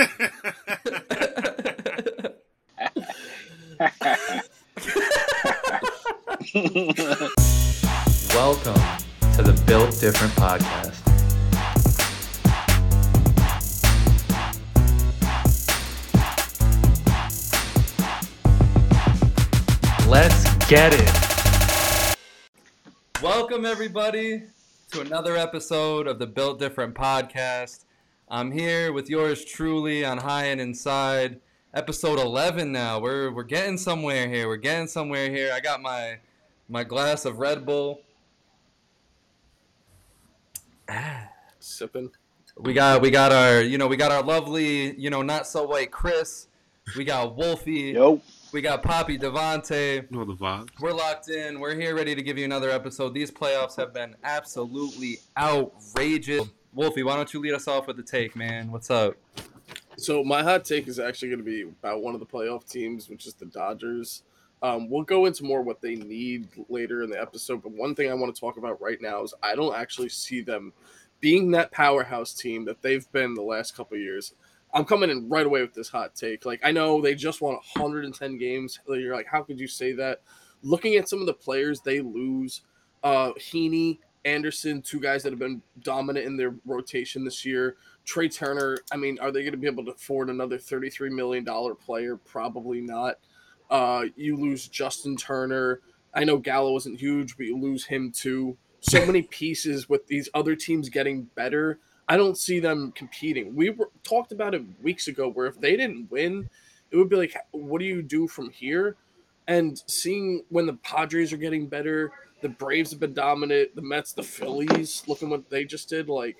Welcome to the Built Different podcast. Let's get it. Welcome, everybody, to another episode of the Built Different podcast. I'm here with yours truly on High and Inside, episode 11 now. We're, we're getting somewhere here. We're getting somewhere here. I got my my glass of Red Bull. Sipping. We got we got our you know we got our lovely you know not so white Chris. We got Wolfie. Yo. We got Poppy Devante. You know the vibe. We're locked in. We're here ready to give you another episode. These playoffs have been absolutely outrageous. Wolfie, why don't you lead us off with the take, man? What's up? So my hot take is actually going to be about one of the playoff teams, which is the Dodgers. Um, we'll go into more what they need later in the episode, but one thing I want to talk about right now is I don't actually see them being that powerhouse team that they've been the last couple years. I'm coming in right away with this hot take. Like I know they just won 110 games. You're like, how could you say that? Looking at some of the players they lose, uh, Heaney, Anderson, two guys that have been dominant in their rotation this year. Trea Turner. I mean, are they going to be able to afford another 33 million dollar player? Probably not. Uh, you lose Justin Turner. I know Gallo isn't huge, but you lose him too. So many pieces with these other teams getting better. I don't see them competing. We were, talked about it weeks ago where if they didn't win, it would be like, what do you do from here? And seeing when the Padres are getting better, the Braves have been dominant, the Mets, the Phillies, looking what they just did, like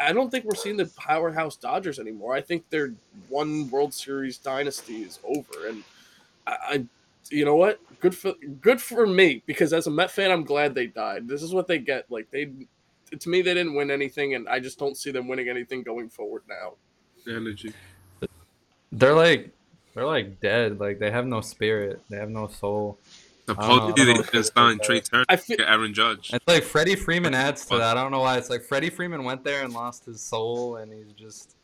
I don't think we're seeing the powerhouse Dodgers anymore. I think their one World Series dynasty is over, and I, I, you know what? Good for good for me because as a Met fan, I'm glad they died. This is what they get. Like they, to me, they didn't win anything, and I just don't see them winning anything going forward now. Energy. They're like they're like dead. Like they have no spirit. They have no soul. I don't. Supposedly they just signed Trea Turner, I feel- get Aaron Judge. It's like Freddie Freeman adds to that. I don't know why. It's like Freddie Freeman went there and lost his soul, and he's just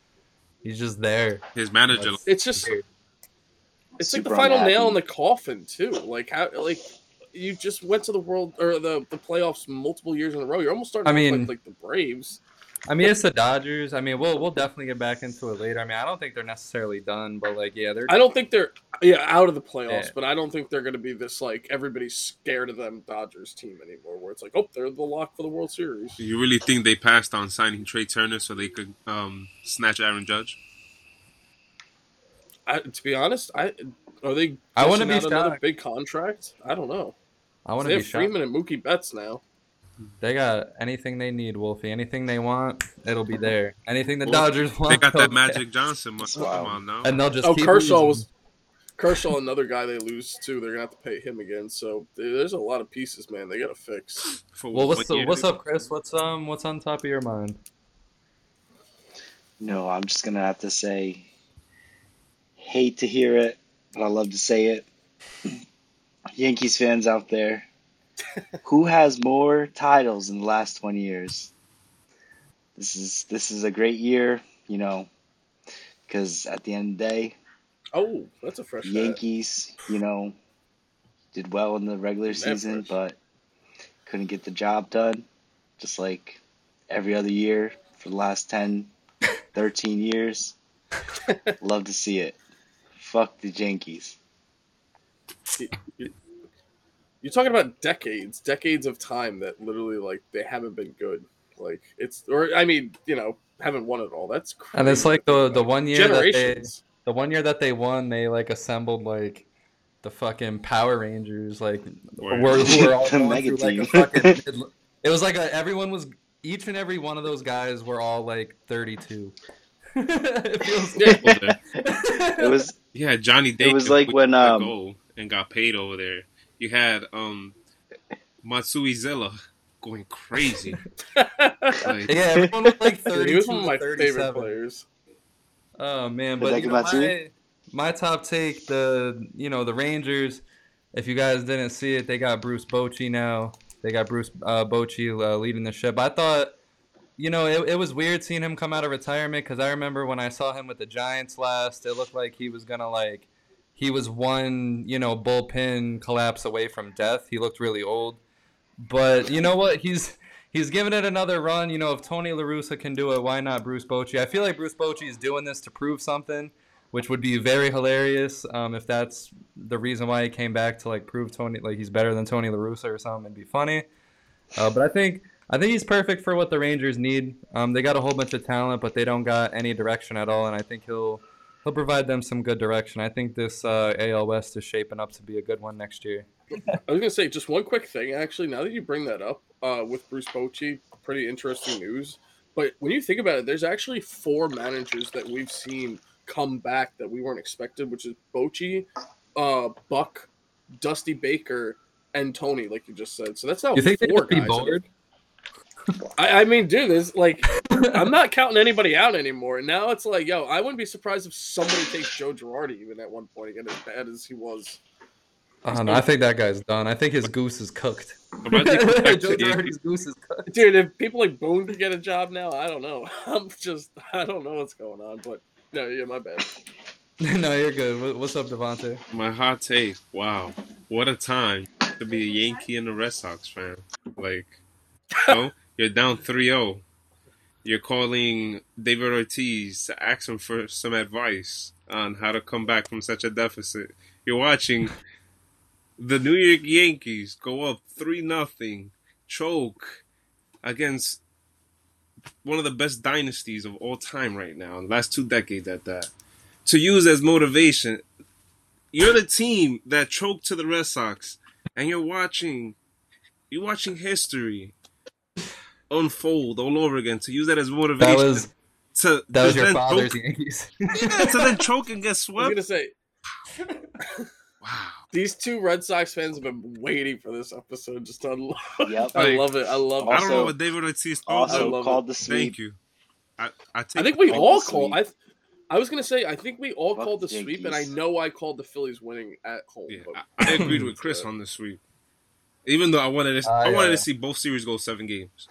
he's just there. His manager. That's It's just weird. it's like the final unhappy. nail in the coffin too. Like how like you just went to the world or the the playoffs multiple years in a row. You're almost starting I to look mean- like, like the Braves. I mean, it's the Dodgers. I mean, we'll we'll definitely get back into it later. I mean, I don't think they're necessarily done, but like, yeah, they're. I don't think they're yeah out of the playoffs, Yeah. but I don't think they're going to be this like everybody's scared of them Dodgers team anymore. Where it's like, oh, they're the lock for the World Series. You really think they passed on signing Trea Turner so they could um, snatch Aaron Judge? I, to be honest, I are they? I want to be another big contract. I don't know. I want to have be shocked. Freeman and Mookie Betts now. They got anything they need, Wolfie. Anything they want, it'll be there. Anything the Well, Dodgers want, They got that get. Magic Johnson. mo- Come Wow. on now. and they'll just Oh, keep Kershaw losing. was Kershaw, another guy they lose too. They're gonna have to pay him again. So there's a lot of pieces, man. They got to fix. For Well, what's what the, what's up, Chris? What's um what's on top of your mind? No, I'm just gonna have to say, hate to hear it, but I love to say it. Yankees fans out there, who has more titles in the last 20 years? This is this is a great year, you know, because at the end of the day, Oh, that's a fresh. hat. Yankees, you know, did well in the regular season, but couldn't get the job done, just like every other year for the last 10, 13 years. Love to see it. Fuck the Yankees. You're talking about decades, decades of time that literally like they haven't been good. Like it's or I mean, you know, haven't won at all. That's crazy. And it's like the the one year that they the one year that they won, they like assembled like the fucking Power Rangers, like Word. were, who were all The going mega through, like a fucking. mid- It was like a, everyone was each and every one of those guys were all like 32. it feels Yeah. It was Yeah, Johnny Day. It was like when, um, goal and got paid over there. You had um Matsui Zilla going crazy. Like, yeah, everyone was like Dude, he was one of my to favorite players. Oh man, but you know, my, my top take the you know the Rangers. If you guys didn't see it, they got Bruce Bochy now. They got Bruce uh, Bochy uh, leading the ship. I thought you know, it, it was weird seeing him come out of retirement because I remember when I saw him with the Giants last, it looked like he was gonna like, he was one, you know, bullpen collapse away from death. He looked really old, but you know what? He's he's giving it another run. You know, if Tony La Russa can do it, why not Bruce Bochy? I feel like Bruce Bochy is doing this to prove something, which would be very hilarious um, if that's the reason why he came back to like prove Tony like he's better than Tony La Russa or something. It'd be funny. Uh, but I think I think he's perfect for what the Rangers need. Um, they got a whole bunch of talent, but they don't got any direction at all, and I think he'll he'll provide them some good direction. I think this uh, AL West is shaping up to be a good one next year. I was gonna say just one quick thing. Actually, now that you bring that up, uh, with Bruce Bochy, pretty interesting news. But when you think about it, there's actually four managers that we've seen come back that we weren't expected, which is Bochy, uh, Buck, Dusty Baker, and Tony, like you just said. So that's now You think four they'd be guys. bored? I, I mean, dude, there's like I'm not counting anybody out anymore. Now it's like, yo, I wouldn't be surprised if somebody takes Joe Girardi even at one point again, as bad as he was. I don't know. I think that guy's done. I think his goose is cooked. About to go back Joe Girardi's goose is cooked. Dude, if people like Boone can get a job now, I don't know. I'm just, I don't know what's going on. But no, yeah, my bad. no, you're good. What's up, Devante? My hot take. Wow, what a time to be a Yankee and a Red Sox fan. Like, you know, you're down 3-0. You're calling David Ortiz to ask him for some advice on how to come back from such a deficit. You're watching the New York Yankees go up three nothing, choke against one of the best dynasties of all time right now, the last two decades at that. To use as motivation, you're the team that choked to the Red Sox, and you're watching, you're watching history unfold all over again. To use that as motivation, That was to that was your then father's choke- Yankees. yeah, to then choke and get I was gonna say Wow. these two Red Sox fans have been waiting for this episode. Just to unload. Yep. I Like- love it. I love it. I don't know what David Ortiz thought. Also I love called it. the sweep. Thank you. I, I, take I think we all called. I, I was gonna say I think we all Fuck called the the sweep, and I know I called the Phillies winning at home. Yeah, but- I, I agreed with Chris on the sweep. Even though I wanted to, Ah, I wanted yeah. to see both series go seven games.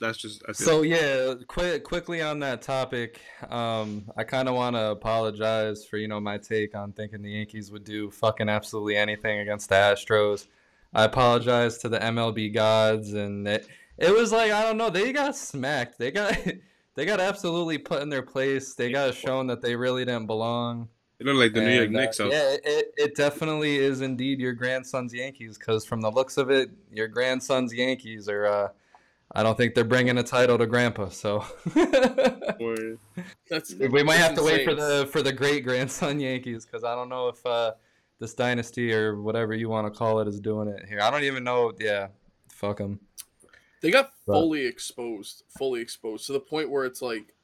That's just. So yeah, quick quickly on that topic, um, I kind of want to apologize for you know my take on thinking the Yankees would do fucking absolutely anything against the Astros. I apologize to the MLB gods, and it, it was like I don't know, they got smacked. They got they got absolutely put in their place. They got shown that they really didn't belong. It looked like the New York And, uh, Knicks. yeah, it, it definitely is indeed your grandson's Yankees because from the looks of it, your grandson's Yankees are. Uh, I don't think they're bringing a title to Grandpa, so That's we might have to wait for the for the great grandson Yankees because I don't know if uh, this dynasty or whatever you want to call it is doing it here. I don't even know. Yeah, fuck them. They got But- fully exposed, fully exposed to the point where it's like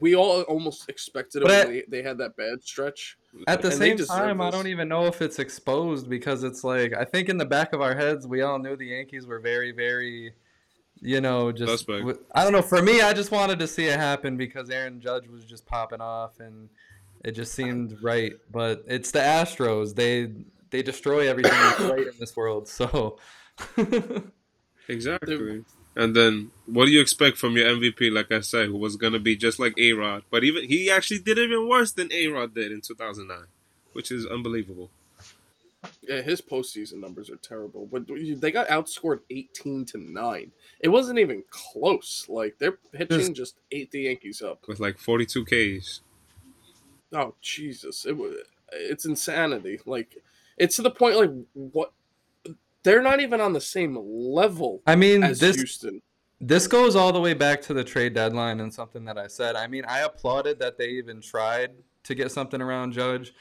we all almost expected it But when I- they, they had that bad stretch. At the And same time, I don't even know if it's exposed because it's like I think in the back of our heads we all knew the Yankees were very, very, you know, just w- I don't know. For me, I just wanted to see it happen because Aaron Judge was just popping off and it just seemed right. But it's the Astros. They they destroy everything right in this world. So exactly. And then, what do you expect from your MVP? Like I said, who was gonna be just like A Rod, but even he actually did even worse than A Rod did in 2009, which is unbelievable. Yeah, his postseason numbers are terrible, but they got outscored eighteen to nine. It wasn't even close. Like their pitching Just- just ate the Yankees up. With like 42 Ks. Oh Jesus! It was it's insanity. Like it's to the point like what they're not even on the same level I mean, as this Houston. this goes all the way back to the trade deadline and something that I said. I mean, I applauded that they even tried to get something around Judge,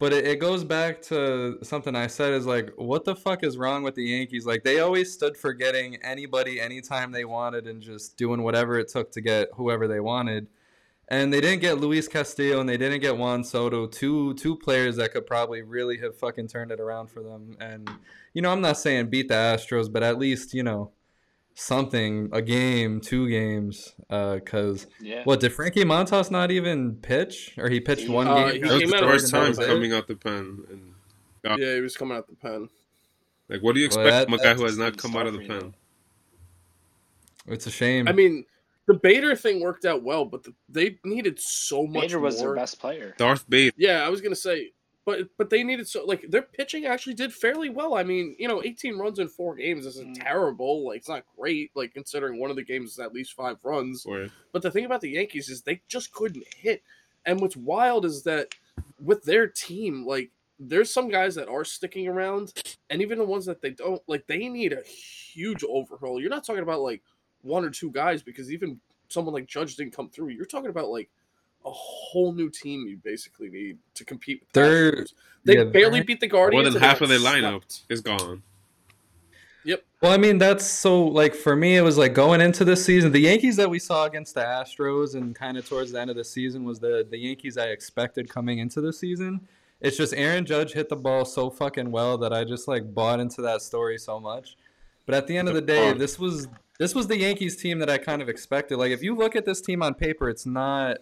but it, it goes back to something I said is like, what the fuck is wrong with the Yankees? Like, they always stood for getting anybody anytime they wanted and just doing whatever it took to get whoever they wanted. And they didn't get Luis Castillo and they didn't get Juan Soto, two two players that could probably really have fucking turned it around for them. And you know, I'm not saying beat the Astros, but at least you know something, a game, two games. Because Yeah. what did Frankie Montas not even pitch, or he pitched one Uh, game? he That was came the out first time nose, coming out the pen. And Yeah, he was coming out the pen. like, what do you Well, expect that- from a guy who has not come out of the for you, pen? It's a shame. I mean, the Bader thing worked out well, but the, they needed so much Bader was more. their best player. Darth Vader. Yeah, I was gonna say, but but they needed so like their pitching actually did fairly well. I mean, you know, 18 runs in four games isn't Mm. terrible. Like it's not great, like considering one of the games is at least five runs. Or But the thing about the Yankees is they just couldn't hit. And what's wild is that with their team, like there's some guys that are sticking around, and even the ones that they don't, like they need a huge overhaul. You're not talking about like one or two guys because even someone like Judge didn't come through. You're talking about like a whole new team you basically need to compete with the They're- Astros. They yeah, barely beat the Guardians. more than half of their lineup swept. is gone. Yep. Well, I mean, that's so like for me, it was like going into this season, the Yankees that we saw against the Astros and kind of towards the end of the season was the the Yankees I expected coming into the season. It's just Aaron Judge hit the ball so fucking well that I just like bought into that story so much. But at the end of the day, this was this was the Yankees team that I kind of expected. Like if you look at this team on paper, it's not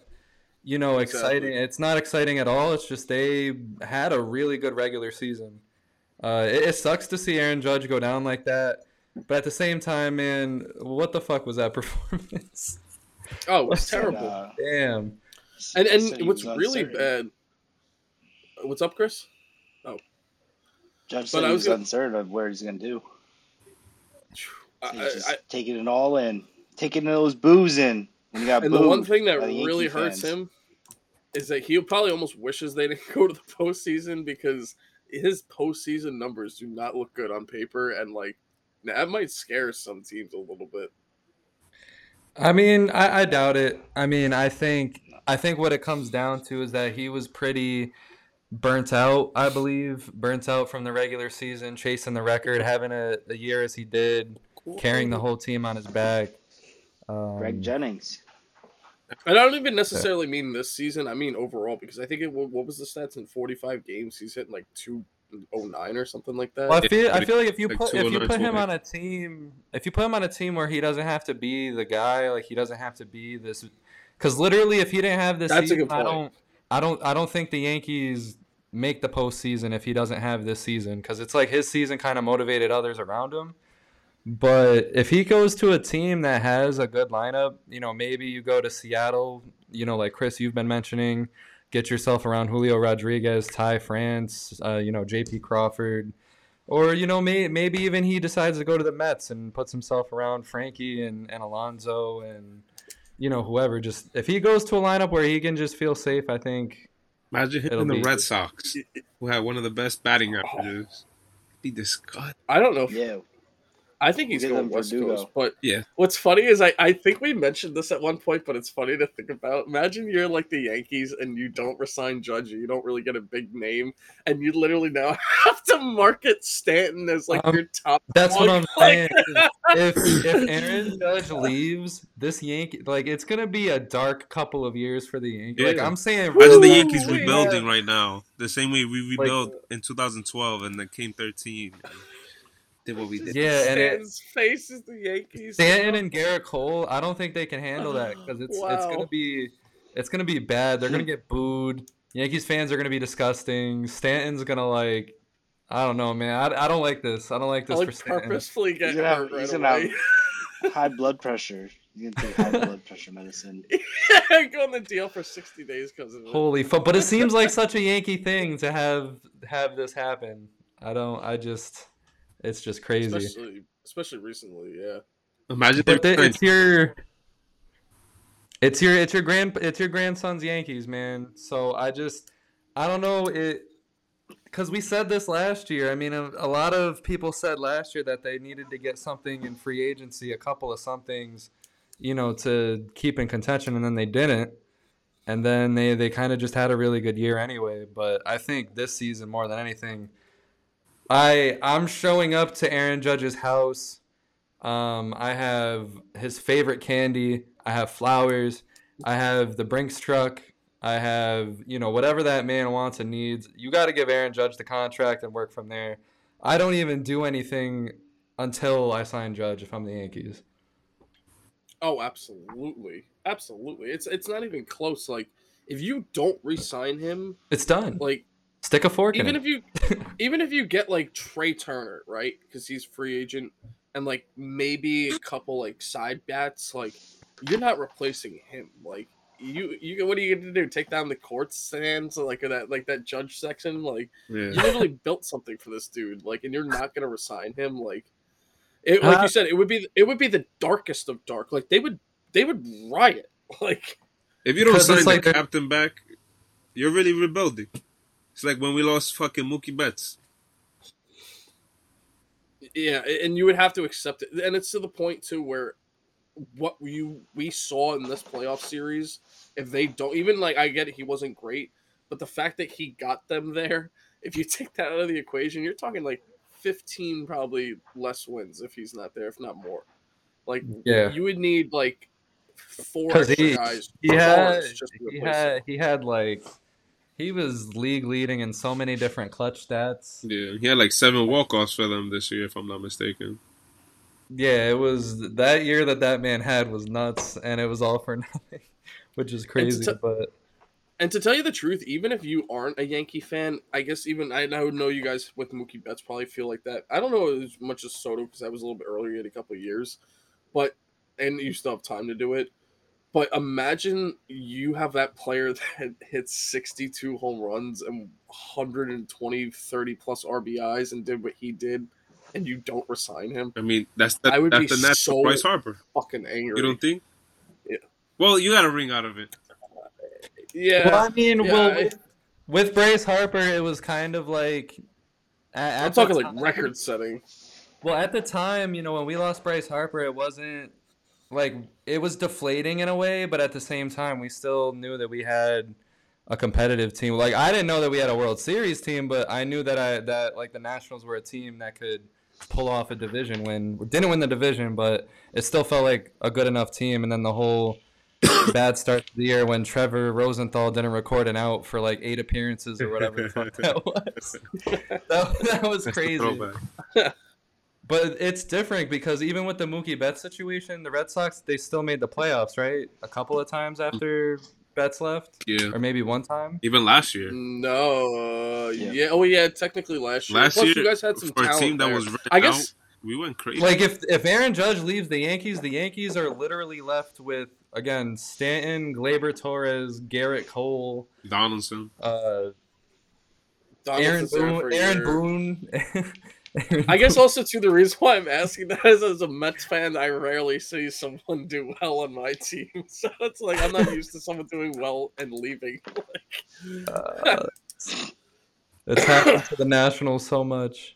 you know exciting. It's not exciting at all. It's just they had a really good regular season. Uh, it, it sucks to see Aaron Judge go down like that. But at the same time, man, what the fuck was that performance? Oh, it was terrible. uh, Damn. and and what's really bad. What's up, Chris? Oh, Judge but said I he was was gonna- uncertain of where he's going to do. I, He's just I, taking it all in, taking those boos in. When you got and the one thing that really hurts fans. him is that he probably almost wishes they didn't go to the postseason because his postseason numbers do not look good on paper, and like that might scare some teams a little bit. I mean, I, I doubt it. I mean, I think I think what it comes down to is that he was pretty burnt out. I believe burnt out from the regular season, chasing the record, having a, a year as he did, carrying the whole team on his back. Um, Greg Jennings. And I don't even necessarily mean this season. I mean overall because I think it. What was the stats in forty-five games? He's hitting like two oh nine or something like that. Well, I feel I feel like if you Like put if you put him on a team, if you put him on a team where he doesn't have to be the guy, like he doesn't have to be this, because literally, if he didn't have this That's a season, good I don't, I don't, I don't think the Yankees make the postseason if he doesn't have this season, because it's like his season kind of motivated others around him. But if he goes to a team that has a good lineup, you know, maybe you go to Seattle, you know, like Chris, you've been mentioning, get yourself around Julio Rodriguez, Ty France, uh, you know, J.P. Crawford, or you know, may, maybe even he decides to go to the Mets and puts himself around Frankie and, and Alonso and you know whoever. Just if he goes to a lineup where he can just feel safe, I think Imagine It'll hitting the be- Red Sox, who had one of the best batting averages. Be disgusting. I don't know. If, Yeah. I think he's We'll give going them West Verdugo. Coast, but Yeah. What's funny is I, I think we mentioned this at one point, but it's funny to think about. Imagine you're like the Yankees and you don't resign Judge, you don't really get a big name, and you literally now have to market Stanton as like Um, your top. that's what. I'm saying. if if Aaron Judge leaves, this Yankee like it's gonna be a dark couple of years for the Yankees. Like I'm saying, Imagine the Yankees rebuilding have- right now, the same way we Like- rebuilt in 2012 and then came 13. And Did what we did. Yeah, and it- Stanton's face is the Yankees. Stanton and Gerrit Cole, I don't think they can handle that because it's it's gonna be it's gonna be bad. They're gonna get booed. Yankees fans are gonna be disgusting. Stanton's gonna like, I don't know, man. I, I don't like this. I don't like I this like for Stanton. purposefully get He's gonna have- hurt right he's gonna have- away. High blood pressure. You can take high blood pressure medicine. Go on the deal for sixty days because of it. Holy fuck! But it seems like such a Yankee thing to have have this happen. I don't. I just, it's just crazy. especially especially recently. Yeah. Imagine But they the, it's your, it's your, it's your grand, it's your grandson's Yankees, man. So I just, I don't know it, because we said this last year. I mean, a, a lot of people said last year that they needed to get something in free agency, a couple of somethings, you know, to keep in contention, and then they didn't. And then they, they kind of just had a really good year anyway. But I think this season more than anything, I I'm showing up to Aaron Judge's house. Um, I have his favorite candy. I have flowers. I have the Brinks truck. I have, you know, whatever that man wants and needs. You got to give Aaron Judge the contract and work from there. I don't even do anything until I sign Judge if I'm the Yankees. Oh, absolutely, absolutely. It's it's not even close. Like if you don't re-sign him, It's done. like Stick a fork even in if you even if you get like Trea Turner, right? Because he's free agent, and like maybe a couple like side bats, like you're not replacing him. Like you, you, what are you gonna do? Take down the court stands like that, like that judge section? Like Yeah. you literally built something for this dude. Like, and you're not gonna resign him? Like, it, like Uh, you said, it would be it would be the darkest of dark. Like they would they would riot. Like If you don't sign it's the like captain back, you're really rebuilding. It's like when we lost fucking Mookie Betts. Yeah, and you would have to accept it, and it's to the point too where what you we saw in this playoff series, if they don't even like, I get it, he wasn't great, but the fact that he got them there, if you take that out of the equation, you're talking like fifteen probably less wins if he's not there, if not more. Like, Yeah. you would need like four Because extra he guys. he had just he had him. he had like he was league leading in so many different clutch stats. Yeah, he had like seven walk offs for them this year, if I'm not mistaken. Yeah, it was that year that that man had was nuts, and it was all for nothing, which is crazy. t- but And to tell you the truth, even if you aren't a Yankee fan, I guess even I know know you guys with Mookie Betts probably feel like that. I don't know as much as Soto because I was a little bit earlier in a couple of years, but and you still have time to do it. But imagine you have that player that hits 62 home runs and 120, 30 plus RBIs and did what he did, and you don't resign him. I mean, that's the, I would that's be the natural so- Bryce Harper. Fucking angry. You don't think? Yeah. Well, you got a ring out of it. yeah. well, I mean, yeah, well, I- with, with Bryce Harper, it was kind of like at, I'm at the talking like record setting. Well, at the time, you know, when we lost Bryce Harper, it wasn't like it was deflating in a way, but at the same time, we still knew that we had a competitive team. Like I didn't know that we had a World Series team, but I knew that I that like the Nationals were a team that could pull off a division win. Didn't win the division, but it still felt like a good enough team. And then the whole bad start to the year when Trevor Rosenthal didn't record an out for like eight appearances or whatever the fuck that was. that, that was crazy. throwback. But it's different because even with the Mookie Betts situation, the Red Sox they still made the playoffs, right? A couple of times after Betts left, Yeah. or maybe one time. Even last year. No, uh, Yeah. yeah. Oh, yeah. Technically, last year. Last Plus, year, you guys had some for a team that there. was I guess. we went crazy. Like if if Aaron Judge leaves the Yankees, the Yankees are literally left with again Stanton, Gleyber Torres, Gerrit Cole, Donaldson. uh, Donald Aaron was Boone, Aaron year. Boone. I guess also too the reason why I'm asking that is as a Mets fan, I rarely see someone do well on my team. So it's like I'm not used to someone doing well and leaving. uh, it's happened to the Nationals so much.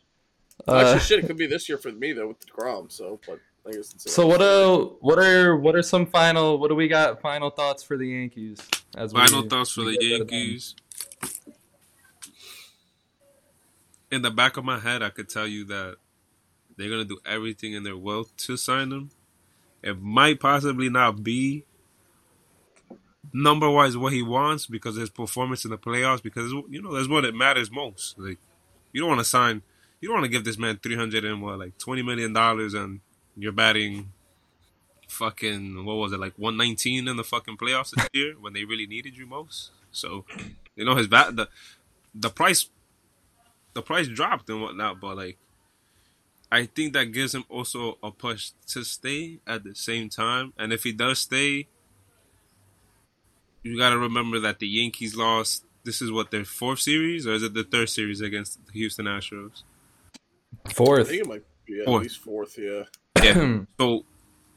Uh, Actually, shit, it could be this year for me though with deGrom. So, but I guess it's So what uh what are what are some final what do we got final thoughts for the Yankees as we- Final thoughts for the get them? Yankees. In the back of my head, I could tell you that they're gonna do everything in their will to sign him. It might possibly not be number wise what he wants because his performance in the playoffs. Because you know that's what it matters most. Like you don't want to sign, you don't want to give this man three hundred and what like twenty million dollars and you're batting fucking what was it like 119 in the fucking playoffs this year when they really needed you most. So you know his bat the the price the price dropped and whatnot, but like I think that gives him also a push to stay at the same time. And if he does stay, you got to remember that the Yankees lost. This is what their fourth series, or is it the third series against the Houston Astros? Fourth. I Fourth. think it might be at Fourth. least fourth. Yeah. Yeah. so,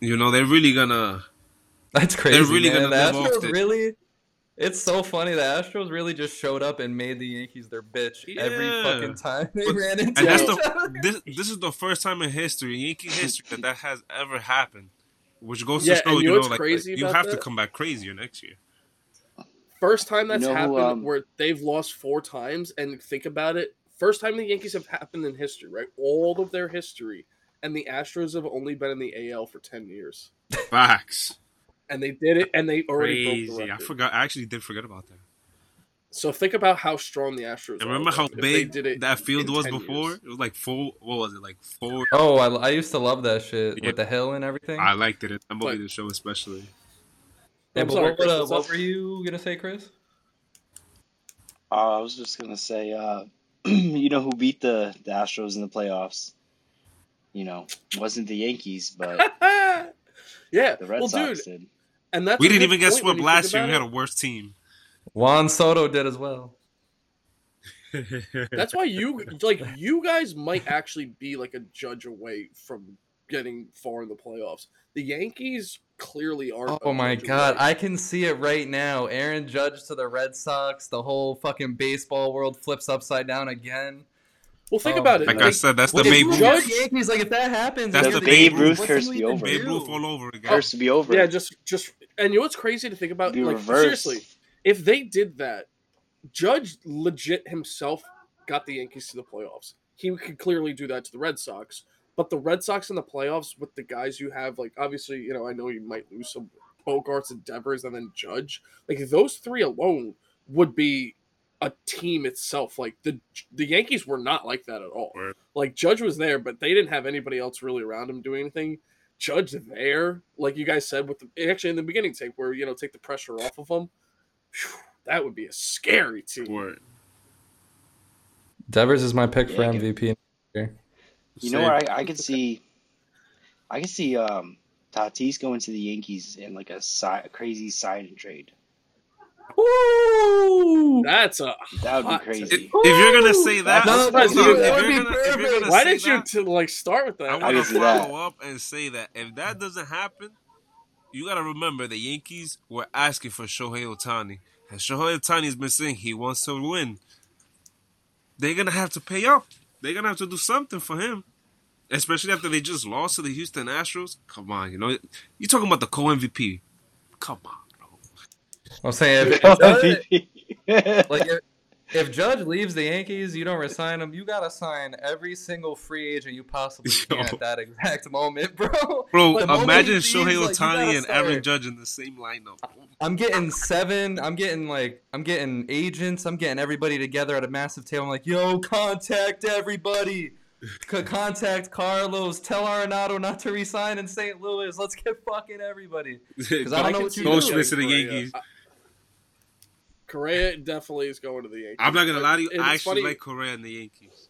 you know, they're really gonna. That's crazy. They're really man. gonna the live off Astros really it's so funny. The Astros really just showed up and made the Yankees their bitch every fucking time they But- ran into And that's each the other. this, this is the first time in history, Yankee history, that that has ever happened. Which goes Yeah, to show, you you know know, like, crazy like, you about have to come back crazier next year. First time that's You know happened um, where they've lost four times, and think about it. First time the Yankees have happened in history, right? All of their history, and the Astros have only been in the AL for ten years, Facts. And they did it, and they already broke the Crazy. I forgot. I actually did forget about that. So think about how strong the Astros. And are remember how if they big did it that field was before? years. It was like four. What was it? Like four. Oh, I, I used to love that shit Yeah. with the hill and everything. I liked it. That movie, But- the show, especially. yeah, I'm but sorry, what, would, Chris, uh, what were you gonna say, Chris? Uh, I was just gonna say, uh, you know who beat the, the Astros in the playoffs? You know, wasn't the Yankees, but yeah, the Red well, Sox dude, did. And that's We didn't even get swept last year. We had a worse team. Juan Soto did as well. That's why you like you guys might actually be like a judge away from getting far in the playoffs. The Yankees clearly aren't. Oh my god, away. I can see it right now. Aaron Judge to the Red Sox, the whole fucking baseball world flips upside down again. Well, think Oh, about it. Like Like, I said, that's the If Babe Ruth. Judge- Yankees, like if that happens, That's you're the like, Babe Ruth he curse be over. Babe? Ruth all over again. First to be over. yeah, just just and you know what's crazy to think about? be like reversed. seriously, if they did that, Judge legit himself got the Yankees to the playoffs. He could clearly do that to the Red Sox. But the Red Sox in the playoffs with the guys you have, like obviously, you know, I know you might lose some Bogaerts and Devers and then Judge. Like those three alone would be a team itself. Like the the Yankees were not like that at all. Right. Like Judge was there, but they didn't have anybody else really around him doing anything. Judge there, like you guys said, with the actually in the beginning take where you know take the pressure off of him. phew, that would be a scary team. Word. Devers is my pick for MVP. You know where I, I could see, I could see um, Tatis going to the Yankees in like a, si- a crazy sign and trade. Woo! That's a That would be crazy. take. If you're gonna say that, No, no, hold dude, that if would you're be gonna- if you're perfect. gonna Why did you to like start with that? I want can to see that. follow up and say that if that doesn't happen, you got to remember the Yankees were asking for Shohei Ohtani. And Shohei Ohtani has been saying he wants to win. They're going to have to pay up. They're going to have to do something for him. Especially after they just lost to the Houston Astros. Come on, you know, you're talking about the co MVP. Come on, bro. I'm saying if, if Judge, like if, if Judge leaves the Yankees, you don't resign him. You gotta sign every single free agent you possibly can Yo. at that exact moment, bro. Bro, The moment imagine he leaves, Shohei like, Ohtani gotta and Aaron. Judge in the same lineup. I'm getting seven. I'm getting like I'm getting agents. I'm getting everybody together at a massive table. I'm like, yo, contact everybody. C- contact Carlos. Tell Arenado not to resign in St. Louis. Let's get fucking everybody. Because I don't know can what see you Go do. Schmitz to the Correa. Yankees. I- Correa definitely is going to the Yankees. I'm not gonna lie to you. And I actually funny, like Correa and the Yankees.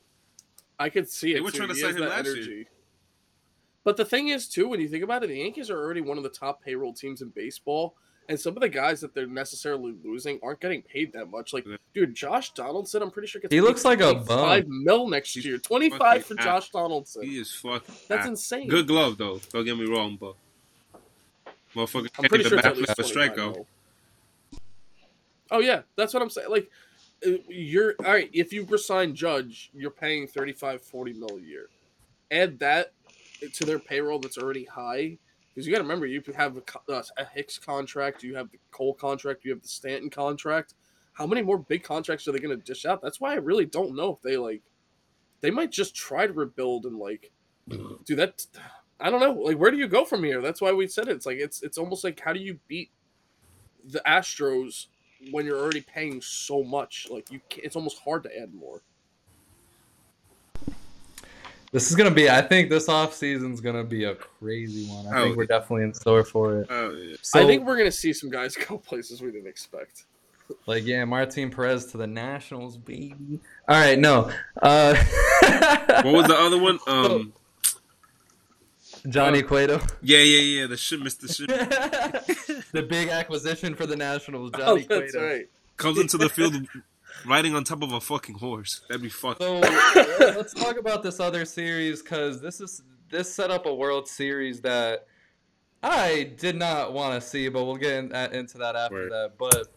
I could see it. They were too. trying to He sign him that last year. But the thing is, too, when you think about it, the Yankees are already one of the top payroll teams in baseball, and some of the guys that they're necessarily losing aren't getting paid that much. Like, Yeah. dude, Josh Donaldson, I'm pretty sure gets He looks like a five mil next He's year. 25 for fucking Josh Donaldson. He is fucking. That's insane. Good glove though. Don't get me wrong, but motherfucker I'm pretty sure the it's at back least for 25 strikeout. Oh yeah, that's what I'm saying. Like, uh, you're all right. If you resign Judge, you're paying 35, 40 mil a year. Add that to their payroll that's already high, because you got to remember you have a, uh, a Hicks contract, you have the Cole contract, you have the Stanton contract. How many more big contracts are they going to dish out? That's why I really don't know if they like. They might just try to rebuild and like do that. I don't know. Like, where do you go from here? That's why we said it. It's like it's it's almost like how do you beat the Astros when you're already paying so much? Like you, can it's almost hard to add more. This is gonna be. I think this off season's gonna be a crazy one. I Oh, think we're definitely in store for it. Oh yeah. So, I think we're gonna see some guys go places we didn't expect. like, yeah, Martin Perez to the Nationals, baby. All right, no. Uh, What was the other one? Um. Johnny Cueto. Yeah, yeah, yeah. The shit, Mr. Shit the big acquisition for the Nationals, Oh, Johnny that's Cueto. right. comes into the field riding on top of a fucking horse. That'd be fucking. So let's talk about this other series because this is this set up a World Series that I did not want to see, but we'll get in, uh, into that after Word. that. But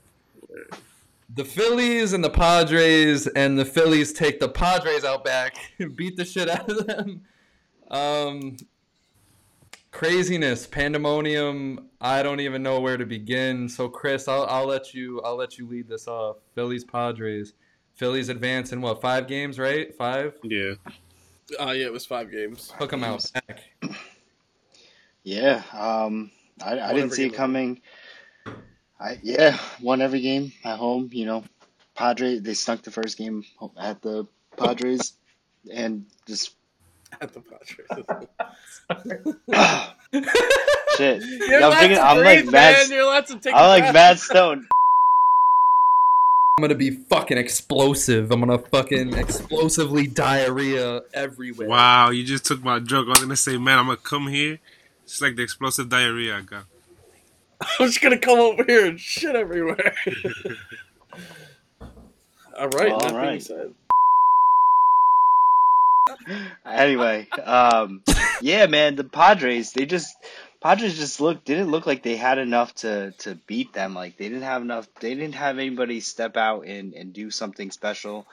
the Phillies and the Padres, and the Phillies take the Padres out back, beat the shit out of them. Um, craziness, pandemonium. I don't even know where to begin. So, Chris, I'll, I'll let you I'll let you lead this off. Phillies Padres. Phillies advance in what five games, right? Five. Yeah. Uh, yeah, it was five games. Hook them out back. Yeah, um, I, I didn't see it coming. I yeah, won every game at home. You know, Padres they stunk the first game at the Padres, and just At the Padres. shit. You're Yeah, I'm thinking- I'm breathe, like man. Matt- You're allowed to take. I'm like breath. Matt Stone. I'm gonna be fucking explosive. I'm gonna fucking explosively diarrhea everywhere. Wow, you just took my joke. I was gonna say, man, I'm gonna come here. It's like the explosive diarrhea I got. I'm just gonna come over here and shit everywhere. All right. All that being right. Anyway, um, yeah, man, the Padres, they just Padres just look didn't look like they had enough to to beat them. Like they didn't have enough. They didn't have anybody step out and and do something special.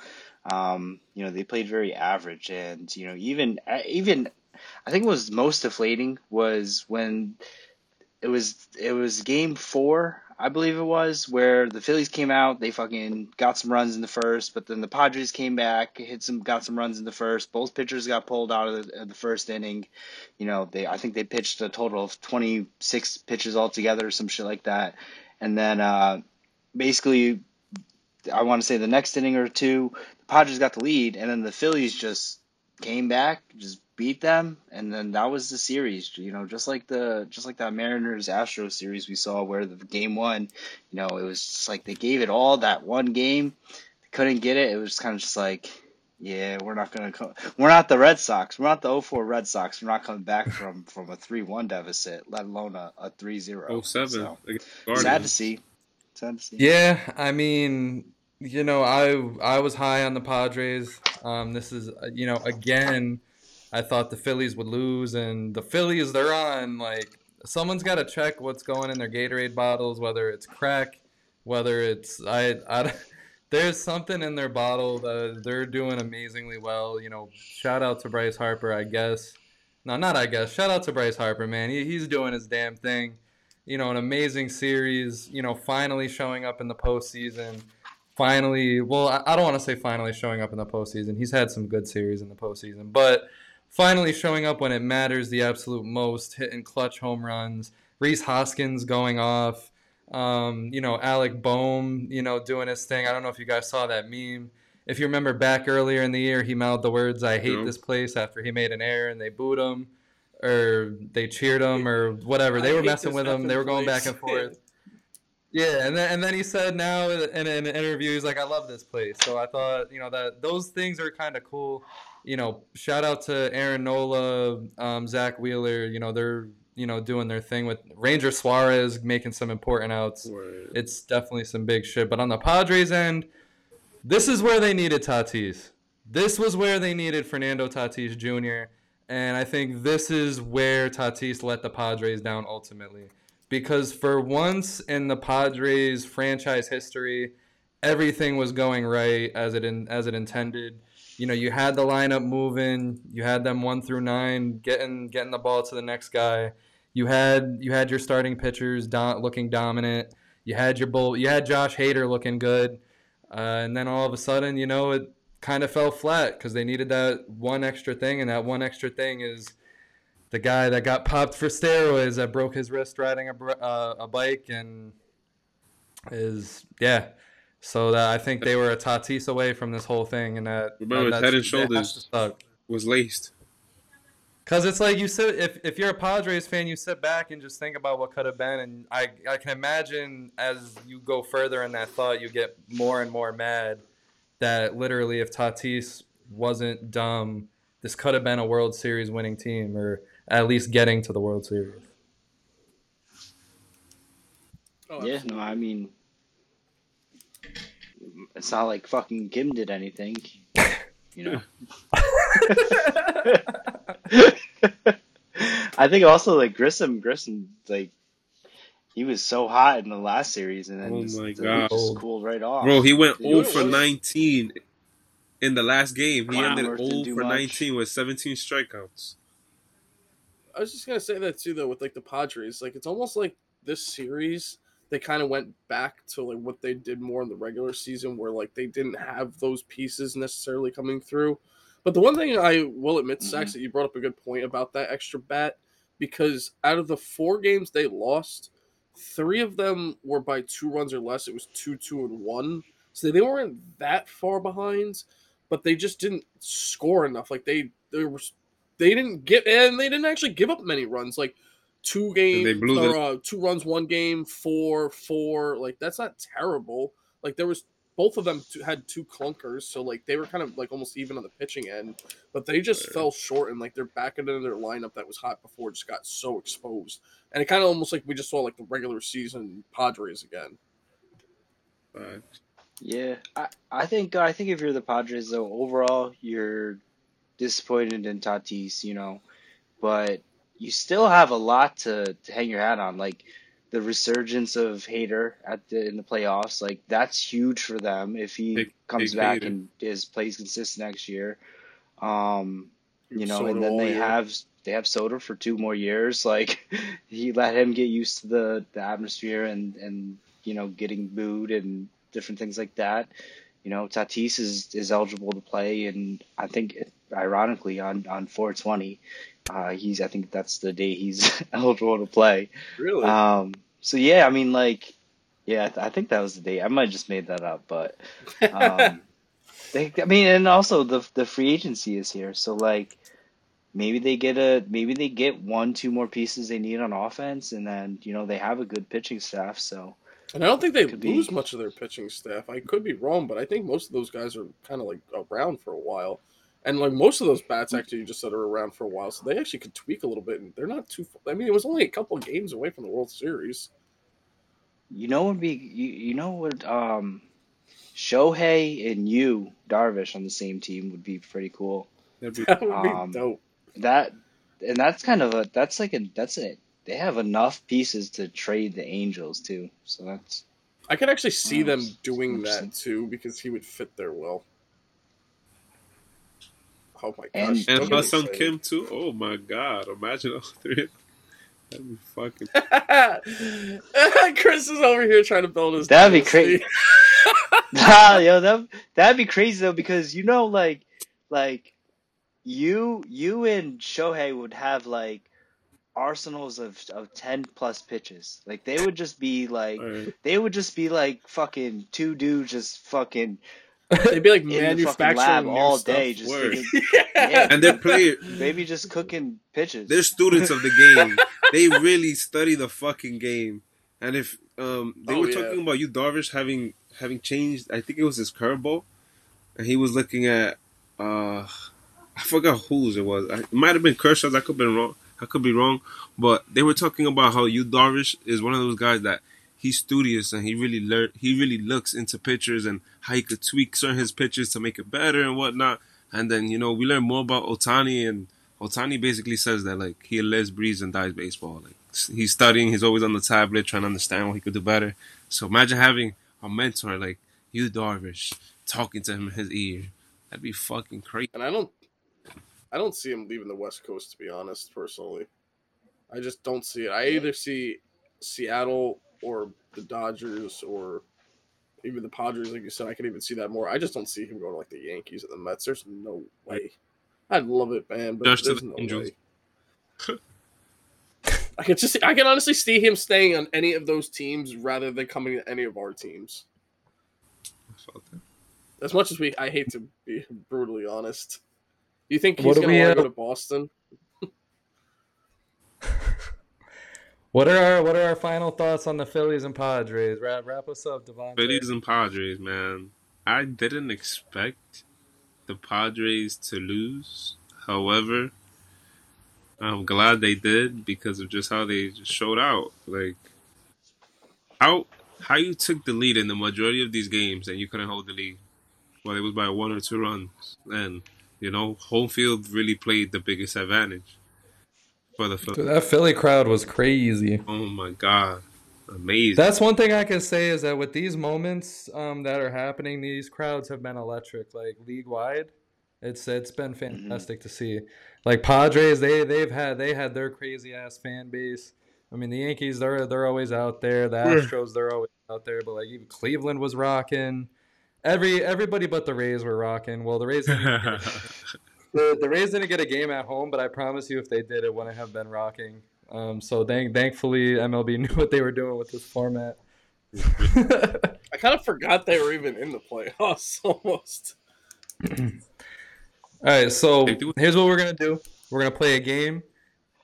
Um, you know, they played very average, and you know, even even I think what was most deflating was when it was it was game four, I believe it was, where the Phillies came out, they fucking got some runs in the first, but then the Padres came back, hit some got some runs in the first. Both pitchers got pulled out of the, of the first inning. You know, they I think they pitched a total of twenty six pitches altogether, some shit like that. And then uh, basically, I want to say the next inning or two, the Padres got the lead, and then the Phillies just came back, just beat them, and then that was the series. You know, just like the just like that Mariners Astros series we saw where the game one, you know, it was just like they gave it all that one game, they couldn't get it. It was kind of just like, yeah, we're not gonna come. We're not the Red Sox. We're not the 04 Red Sox. We're not coming back from from a three one deficit, let alone a, a 3-0. 07 So, sad to see. Sad to see. Yeah, I mean, you know, I I was high on the Padres. Um, this is uh, you know, again, I thought the Phillies would lose, and the Phillies they're on like someone's got to check what's going in their Gatorade bottles, whether it's crack, whether it's I I. There's something in their bottle that they're doing amazingly well. You know, shout out to Bryce Harper, I guess. No, not I guess. Shout out to Bryce Harper, man. He, he's doing his damn thing you know, an amazing series, you know, finally showing up in the postseason. Finally, well, I, I don't want to say finally showing up in the postseason. He's had some good series in the postseason, but finally showing up when it matters the absolute most, hitting clutch home runs. Rhys Hoskins going off. Um, you know, Alec Bohm, you know, doing his thing. I don't know if you guys saw that meme. If you remember back earlier in the year, he mouthed the words, I hate No. this place after he made an error and they booed him or they cheered him or whatever. They I were messing with him. They were going back and forth. Yeah, and then and then he said now in, in an interview he's like I love this place. So I thought you know that those things are kind of cool. You know, shout out to Aaron Nola, um, Zack Wheeler. You know they're you know doing their thing with Ranger Suarez making some important outs. It's definitely some big shit. But on the Padres end, this is where they needed Tatis. This was where they needed Fernando Tatis Jr. And I think this is where Tatis let the Padres down ultimately. Because for once in the Padres franchise history, everything was going right as it in, as it intended. You know, you had the lineup moving, you had them one through nine getting getting the ball to the next guy. You had you had your starting pitchers do- looking dominant. You had your bull. You had Josh Hader looking good, uh, and then all of a sudden, you know, it kind of fell flat because they needed that one extra thing, and that one extra thing is the guy that got popped for steroids that broke his wrist riding a uh, a bike and is yeah. So that I think they were a Tatis away from this whole thing, and that Remember, that, Head and that's- that has Shoulders. Was laced. Cause it's like you sit if if you're a Padres fan, you sit back and just think about what could have been, and I I can imagine as you go further in that thought, you get more and more mad that literally if Tatis wasn't dumb, this could have been a World Series winning team, or at least getting to the World Series. Oh, Yeah, no, I mean, it's not like fucking Kim did anything, you know. I think also like Grisham, Grisham, like he was so hot in the last series, and then Oh just, my just God. cooled right off. Bro, he went You know 0 for 19 in the last game. He Wow. ended Worth didn't 0 for much. 19 with 17 strikeouts. I was just gonna say that too, though, with like the Padres. Like it's almost like this series they kind of went back to like what they did more in the regular season, where like they didn't have those pieces necessarily coming through. But the one thing I will admit, Mhm. Sax, that you brought up a good point about that extra bat, because out of the four games they lost, three of them were by two runs or less. It was two, two, and one. So they weren't that far behind, but they just didn't score enough. Like they they were they didn't get and they didn't actually give up many runs. Like two games they blew or the- uh, two runs one game, four, four. Like that's not terrible. Like there was both of them t- had two clunkers, so like they were kind of like almost even on the pitching end, but they just fell short and like their back end of their lineup that was hot before just got so exposed, and it kind of almost like we just saw like the regular season Padres again. Facts. Yeah, I, I think I think if you're the Padres though, overall you're disappointed in Tatis, you know, but you still have a lot to, to hang your hat on. Like the resurgence of Hader at the in the playoffs, like that's huge for them if he Big- comes big back Hader. and is plays consistent next year. Um, you know, Soto and then they year. have they have Soto for two more years. Like he let him get used to the, the atmosphere and and you know getting booed and different things like that. You know, Tatis is is eligible to play, and I think ironically on on 420, uh, he's I think that's the day he's eligible to play. really. Um, so yeah, I mean like, yeah, I think that was the day. I might have just made that up, but um, they, I mean, and also the the free agency is here, so like maybe they get a maybe they get one two more pieces they need on offense, and then you know they have a good pitching staff. So and I don't think they could be- lose much of their pitching staff. I could be wrong, but I think most of those guys are kind of like around for a while. And like most of those bats actually you just said are around for a while, so they actually could tweak a little bit, and they're not too. I mean, it was only a couple of games away from the World Series. you know would be you, you know what um Shohei and Yu Darvish on the same team would be pretty cool. That'd be That would be Um, dope. That and that's kind of a that's like a that's it. They have enough pieces to trade the Angels too, so that's I could actually see them doing that too because he would fit there well. Oh my gosh! and don't get Ha-Seong. Kim too. Oh my god! Imagine all three. That'd be fucking. Chris is over here trying to build his. That'd be crazy. nah, yo, that that'd be crazy though because you know, like, like you you and Shohei would have like arsenals of of ten plus pitches. Like they would just be like Alright. they would just be like fucking two dudes just fucking They'd be like in the fucking manufacturing lab all day, just thinking, yeah. And they're player. maybe just cooking pitches. They're students of the game. They really study the fucking game. And if um they Oh, were yeah. talking about Yu Darvish having having changed, I think it was his curveball, and he was looking at uh I forgot whose it was. I- It might have been Kershaw's. I could be wrong. I could be wrong, but they were talking about how Yu Darvish is one of those guys that he's studious and he really learn. He really looks into pictures and how he could tweak certain his pitches to make it better and whatnot. And then you know we learn more about Ohtani and Ohtani basically says that like he lives, breathes, and dies baseball. Like he's studying, he's always on the tablet trying to understand what he could do better. So imagine having a mentor like Yu Darvish, talking to him in his ear. That'd be fucking crazy. And I don't, I don't see him leaving the West Coast. To be honest, personally, I just don't see it. I either see Seattle or the Dodgers or even the Padres. Like you said, I can even see that more. I just don't see him going to like the Yankees and the Mets. There's no way. I'd love it, man, but Just there's the no Angels. way. I can just, I can honestly see him staying on any of those teams rather than coming to any of our teams. As much as we, I hate to be brutally honest. You think he's What going to we, want to uh, go to Boston? What are our what are our final thoughts on the Phillies and Padres? Wrap, wrap us up, Devante. Phillies and Padres, man. I didn't expect the Padres to lose. However, I'm glad they did because of just how they showed out. Like how how you took the lead in the majority of these games and you couldn't hold the lead. Well, it was by one or two runs, and you know home field really played the biggest advantage for the Phillies. Dude, that Philly crowd was crazy. Oh my god, amazing! That's one thing I can say is that with these moments um, that are happening, these crowds have been electric, like league wide. It's it's been fantastic to see. Like Padres, they they've had they had their crazy ass fan base. I mean, the Yankees they're they're always out there. The Astros they're always out there. But like even Cleveland was rocking. Every everybody but the Rays were rocking. Well, the Rays didn't, the, the Rays didn't get a game at home, but I promise you, if they did, it wouldn't have been rocking. Um, so thank thankfully MLB knew what they were doing with this format. I kind of forgot they were even in the playoffs almost. All right, so here's what we're gonna do. We're gonna play a game,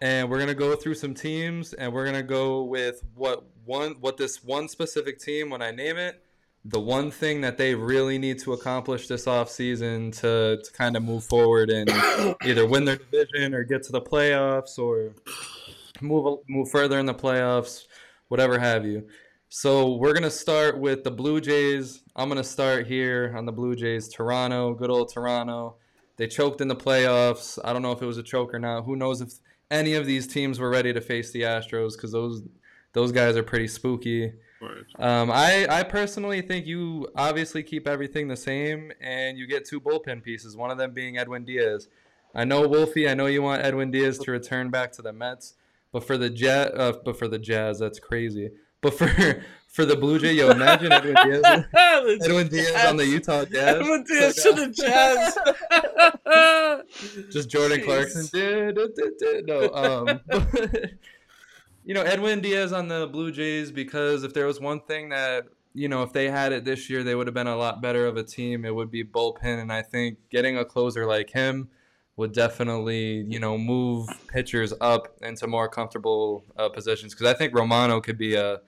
and we're gonna go through some teams, and we're gonna go with what one what this one specific team when I name it, the one thing that they really need to accomplish this offseason to, to kind of move forward and either win their division or get to the playoffs or move move further in the playoffs, whatever have you. So we're gonna start with the Blue Jays. I'm gonna start here on the Blue Jays. Toronto, good old Toronto. They choked in the playoffs. I don't know if it was a choke or not. Who knows if any of these teams were ready to face the Astros because those those guys are pretty spooky. Um, I I personally think you obviously keep everything the same and you get two bullpen pieces. One of them being Edwin Diaz. I know Wulfy. I know you want Edwin Diaz to return back to the Mets, but for the Jet, uh, but for the Jazz, that's crazy. But for for the Blue Jay, yo, imagine Edwin Diaz, Edwin Diaz on the Utah Jazz. Edwin Diaz to the Jazz. Just Jordan Jeez. Clarkson. No, um, you know Edwin Diaz on the Blue Jays because if there was one thing that you know if they had it this year, they would have been a lot better of a team. It would be bullpen, and I think getting a closer like him would definitely you know move pitchers up into more comfortable uh, positions because I think Romano could be a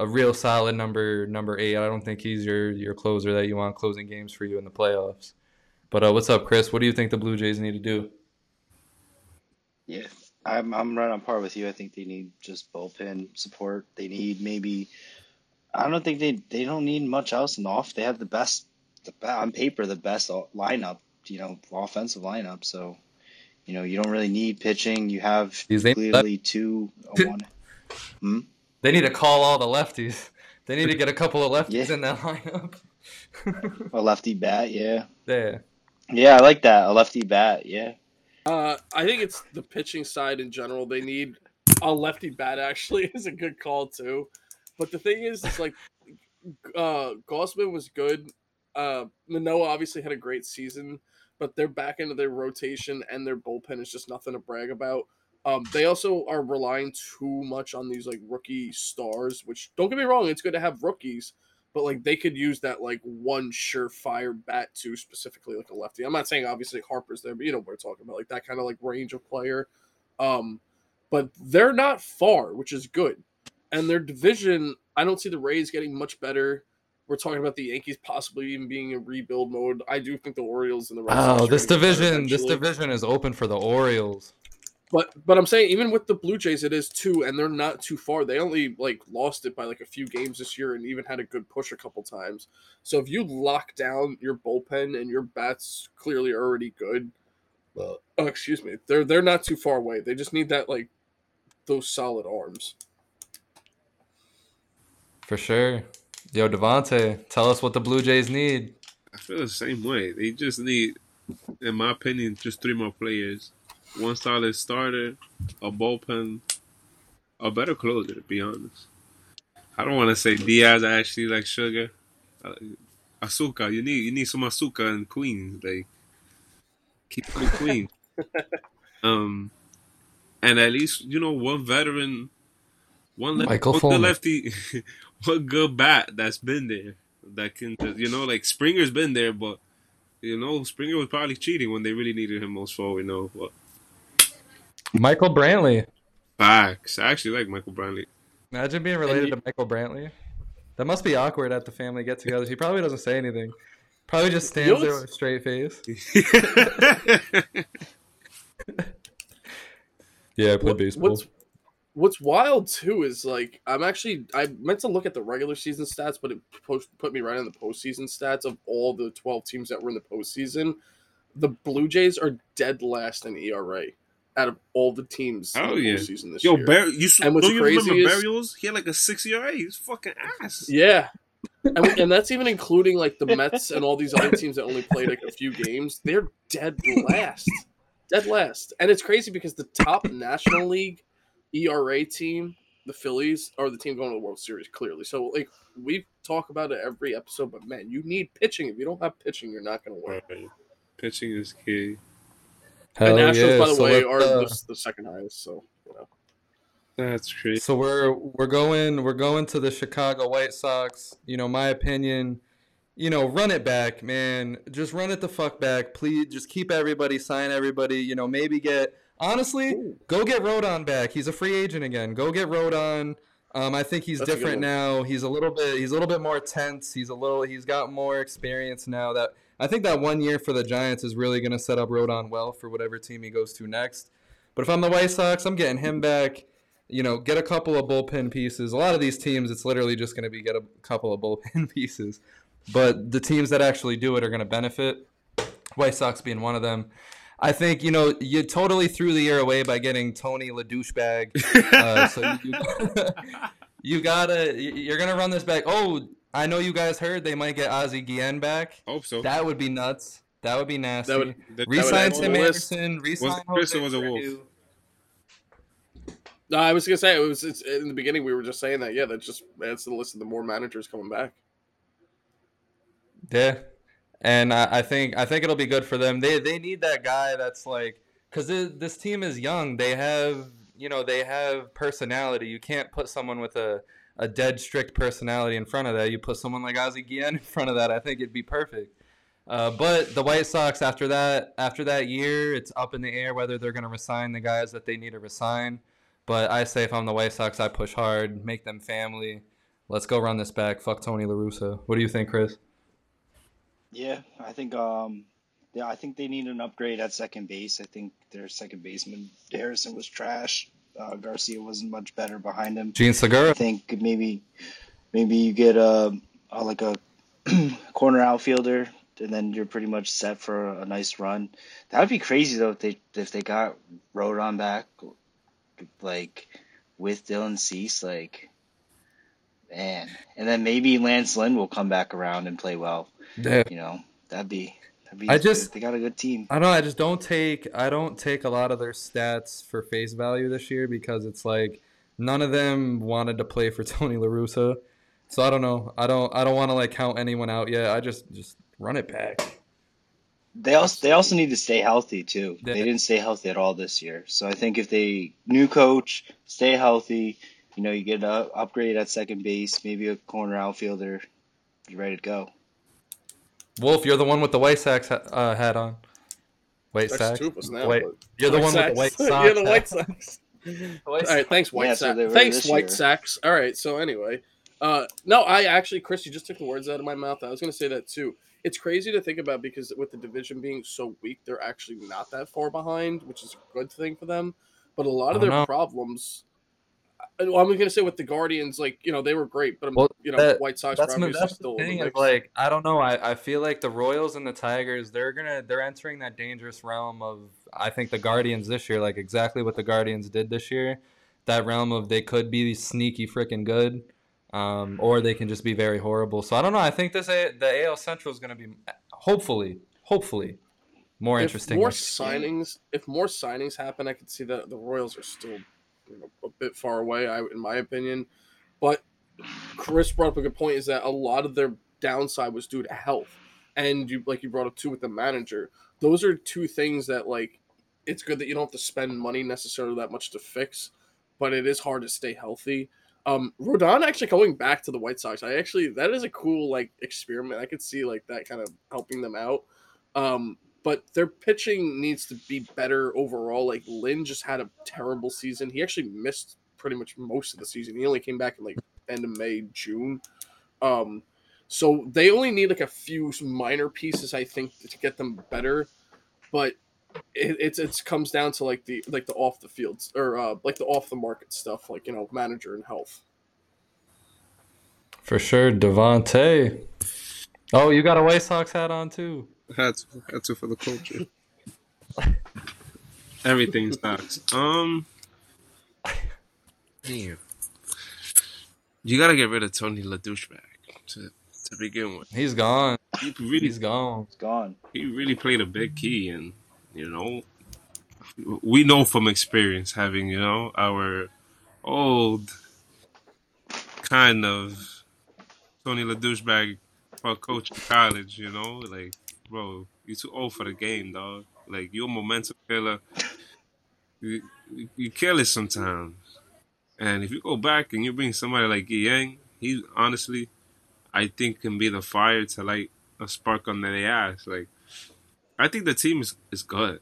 a real solid number number eight. I don't think he's your your closer that you want closing games for you in the playoffs. But uh, what's up, Chris? What do you think the Blue Jays need to do? Yeah, I'm I'm right on par with you. I think they need just bullpen support. They need maybe I don't think they they don't need much else in the off. They have the best, the on paper the best lineup. You know, offensive lineup. So, you know, you don't really need pitching. You have clearly two one. Hmm? They need to call all the lefties. They need to get a couple of lefties Yeah. in that lineup. A lefty bat. Yeah, yeah. yeah, I like that. A lefty bat. Yeah. Uh, I think it's the pitching side in general. They need a lefty bat. Actually, is a good call too. But the thing is, it's like uh, Gausman was good. Uh, Manoah obviously had a great season, but they're back into their rotation and their bullpen is just nothing to brag about. Um, they also are relying too much on these like rookie stars, which don't get me wrong, it's good to have rookies, but like they could use that like one surefire bat too, specifically like a lefty. I'm not saying obviously Harper's there, but you know what we're talking about, like that kind of like range of player. Um, but they're not far, which is good. And their division, I don't see the Rays getting much better. We're talking about the Yankees possibly even being in rebuild mode. I do think the Orioles and the Red Sox Oh, this gonna get better division, this division is open for the Orioles. But but I'm saying even with the Blue Jays, it is too, and they're not too far. They only like lost it by like a few games this year, and even had a good push a couple times. So if you lock down your bullpen and your bats clearly already good, uh, oh, excuse me, they're they're not too far away. They just need that like those solid arms. For sure. Yo, Devante, tell us what the Blue Jays need. I feel the same way. They just need, in my opinion, just three more players. One solid starter, a bullpen, a better closer, to be honest. I don't want to say Diaz I actually like sugar. Uh, Asuka, you need you need some Asuka in Queens. Like keep it clean. um and at least, you know, one veteran one, le- Michael one lefty one good bat that's been there. That can just, you know, like Springer's been there, but you know, Springer was probably cheating when they really needed him most for we know. But Michael Brantley. facts. I actually like Michael Brantley. Imagine being related you- to Michael Brantley. That must be awkward at the family get togethers. He probably doesn't say anything. Probably just stands know there with a straight face. Yeah, I played What- baseball. What's What's wild too is like I'm actually I meant to look at the regular season stats, but it post, put me right on the postseason stats of all the 12 teams that were in the postseason. The Blue Jays are dead last in ERA out of all the teams in Oh, the yeah. postseason this Yo, year. Bar- you s- And what's don't you crazy remember is- Berrios? He had like a six ERA. He's fucking ass. Yeah. And, and that's even including like the Mets and all these other teams that only played like a few games. They're dead last. Dead last. And it's crazy because the top National League ERA team, the Phillies, are the team going to the World Series, clearly. So like we talk about it every episode, but man, you need pitching. If you don't have pitching, you're not gonna win. Right. Pitching is key. Hell the Nationals, yeah. by the So way, are uh, the, the second highest, so you know. That's crazy. So we're we're going we're going to the Chicago White Sox. You know, my opinion. You know, run it back, man. Just run it the fuck back, please. Just keep everybody, sign everybody. You know, maybe get honestly, go get Rodon back. He's a free agent again. Go get Rodon. Um, I think he's That's different now. He's a little bit. He's a little bit more tense. He's a little. He's got more experience now. That I think that one year for the Giants is really going to set up Rodon well for whatever team he goes to next. But if I'm the White Sox, I'm getting him back. You know, get a couple of bullpen pieces. A lot of these teams, it's literally just going to be get a couple of bullpen pieces. But the teams that actually do it are going to benefit. White Sox being one of them. I think you know you totally threw the year away by getting Tony La douchebag. Uh, so you, you gotta you're gonna run this back. Oh, I know you guys heard they might get Ozzie Guillen back. Hope so. That would be nuts. That would be nasty. That would- That- resign add to Tim. Anderson. Resign Was- Chris Jose was a wolf. No, I was gonna say it was. It's, in the beginning, we were just saying that. Yeah, that just adds to the list of the more managers coming back. Yeah, and I, I think I think it'll be good for them. They they need that guy that's like because this team is young. They have you know they have personality. You can't put someone with a a dead strict personality in front of that. You put someone like Ozzie Guillen in front of that. I think it'd be perfect. Uh, but the White Sox after that after that year, it's up in the air whether they're going to resign the guys that they need to resign. But I say if I'm the White Sox, I push hard, make them family. Let's go run this back. Fuck Tony La Russa. What do you think, Chris? Yeah, I think um yeah, I think they need an upgrade at second base. I think their second baseman Harrison was trash. Uh, Garcia wasn't much better behind him. Jean Segura. I think maybe maybe you get a, a like a corner outfielder and then you're pretty much set for a, nice run. That would be crazy though if they if they got Rodon back like with Dylan Cease like man. And then maybe Lance Lynn will come back around and play well. Yeah. You know, that'd be be I just- they got a good team. I don't know. I just don't take I don't take a lot of their stats for face value this year because it's like none of them wanted to play for Tony La Russa. So I don't know. I don't I don't want to like count anyone out yet. I just just run it back. They also they also need to stay healthy too. Yeah. They didn't stay healthy at all this year. So I think if they new coach, stay healthy, you know, you get an upgrade at second base, maybe a corner outfielder, you're ready to go. Wolf, you're the one with the White Sox ha- uh, hat on. White That's Sox. two of us now. Wait, you're the one with the White Sox. You're the White hat. Sox. White All right, thanks, White Yeah, so Sox. they were thanks, White year. Sox. All right, so anyway, uh, no, I actually, Chris, you just took the words out of my mouth. I was going to say that too. It's crazy to think about because with the division being so weak, they're actually not that far behind, which is a good thing for them. But a lot of their know. problems. I'm going to say with the Guardians, like you know, they were great, but Well, you know, that- White Sox That's, are that's still the in thing. the Is like I don't know. I, I feel like the Royals and the Tigers they're gonna they're entering that dangerous realm of I think the Guardians this year like exactly what the Guardians did this year. That realm of they could be sneaky freaking good, um, or they can just be very horrible. So I don't know. I think this the AL Central is gonna be hopefully hopefully more if interesting. more signings, if more signings happen, I could see that the Royals are still you know, a bit far away, I, in my opinion. But Chris brought up a good point: is that a lot of their downside was due to health, and you like you brought up too with the manager. Those are two things that like it's good that you don't have to spend money necessarily that much to fix, but it is hard to stay healthy. Um, Rodon actually going back to the White Sox, I actually that is a cool like experiment. I could see like that kind of helping them out. Um, but their pitching needs to be better overall. Like Lynn just had a terrible season. He actually missed pretty much most of the season. He only came back in like end of May, June. Um, so they only need like a few minor pieces, I think, to get them better. But it, it's comes down to like the like the off the fields or uh, like the off the market stuff, like you know manager and health. for sure. Devante. Oh, you got a White Sox hat on too. Had to, had to for the culture. Everything sucks. Um, damn. You gotta get rid of Tony La douchebag to to begin with. He's gone. He really, He's gone. It's gone. he really played a big key, and you know, we know from experience having you know our old kind of Tony La douchebag for coach in college. You know, like bro, you too old for the game, dog. Like you're a momentum killer. You, you, kill it sometimes. And if you go back and you bring somebody like Yang, he honestly, I think can be the fire to light a spark under their ass. Like, I think the team is, is good.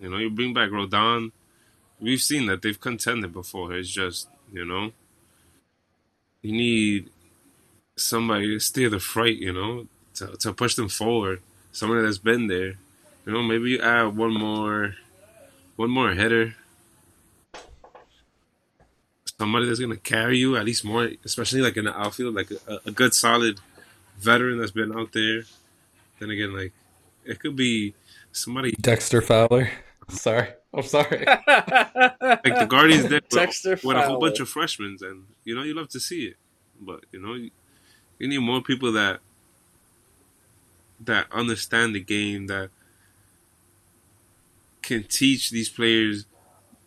You know, you bring back Rodon. We've seen that they've contended before. It's just, you know, you need somebody to steer the freight, you know, to to push them forward. Somebody that's been there. You know, maybe you add one more one more header. Somebody that's gonna carry you at least more, especially like in the outfield, like a, a good solid veteran that's been out there. Then again, like it could be somebody Dexter Fowler. Sorry, I'm sorry. like the Guardians did with, Dexter with a whole bunch of freshmen, and you know you love to see it, but you know you, you need more people that that understand the game that can teach these players,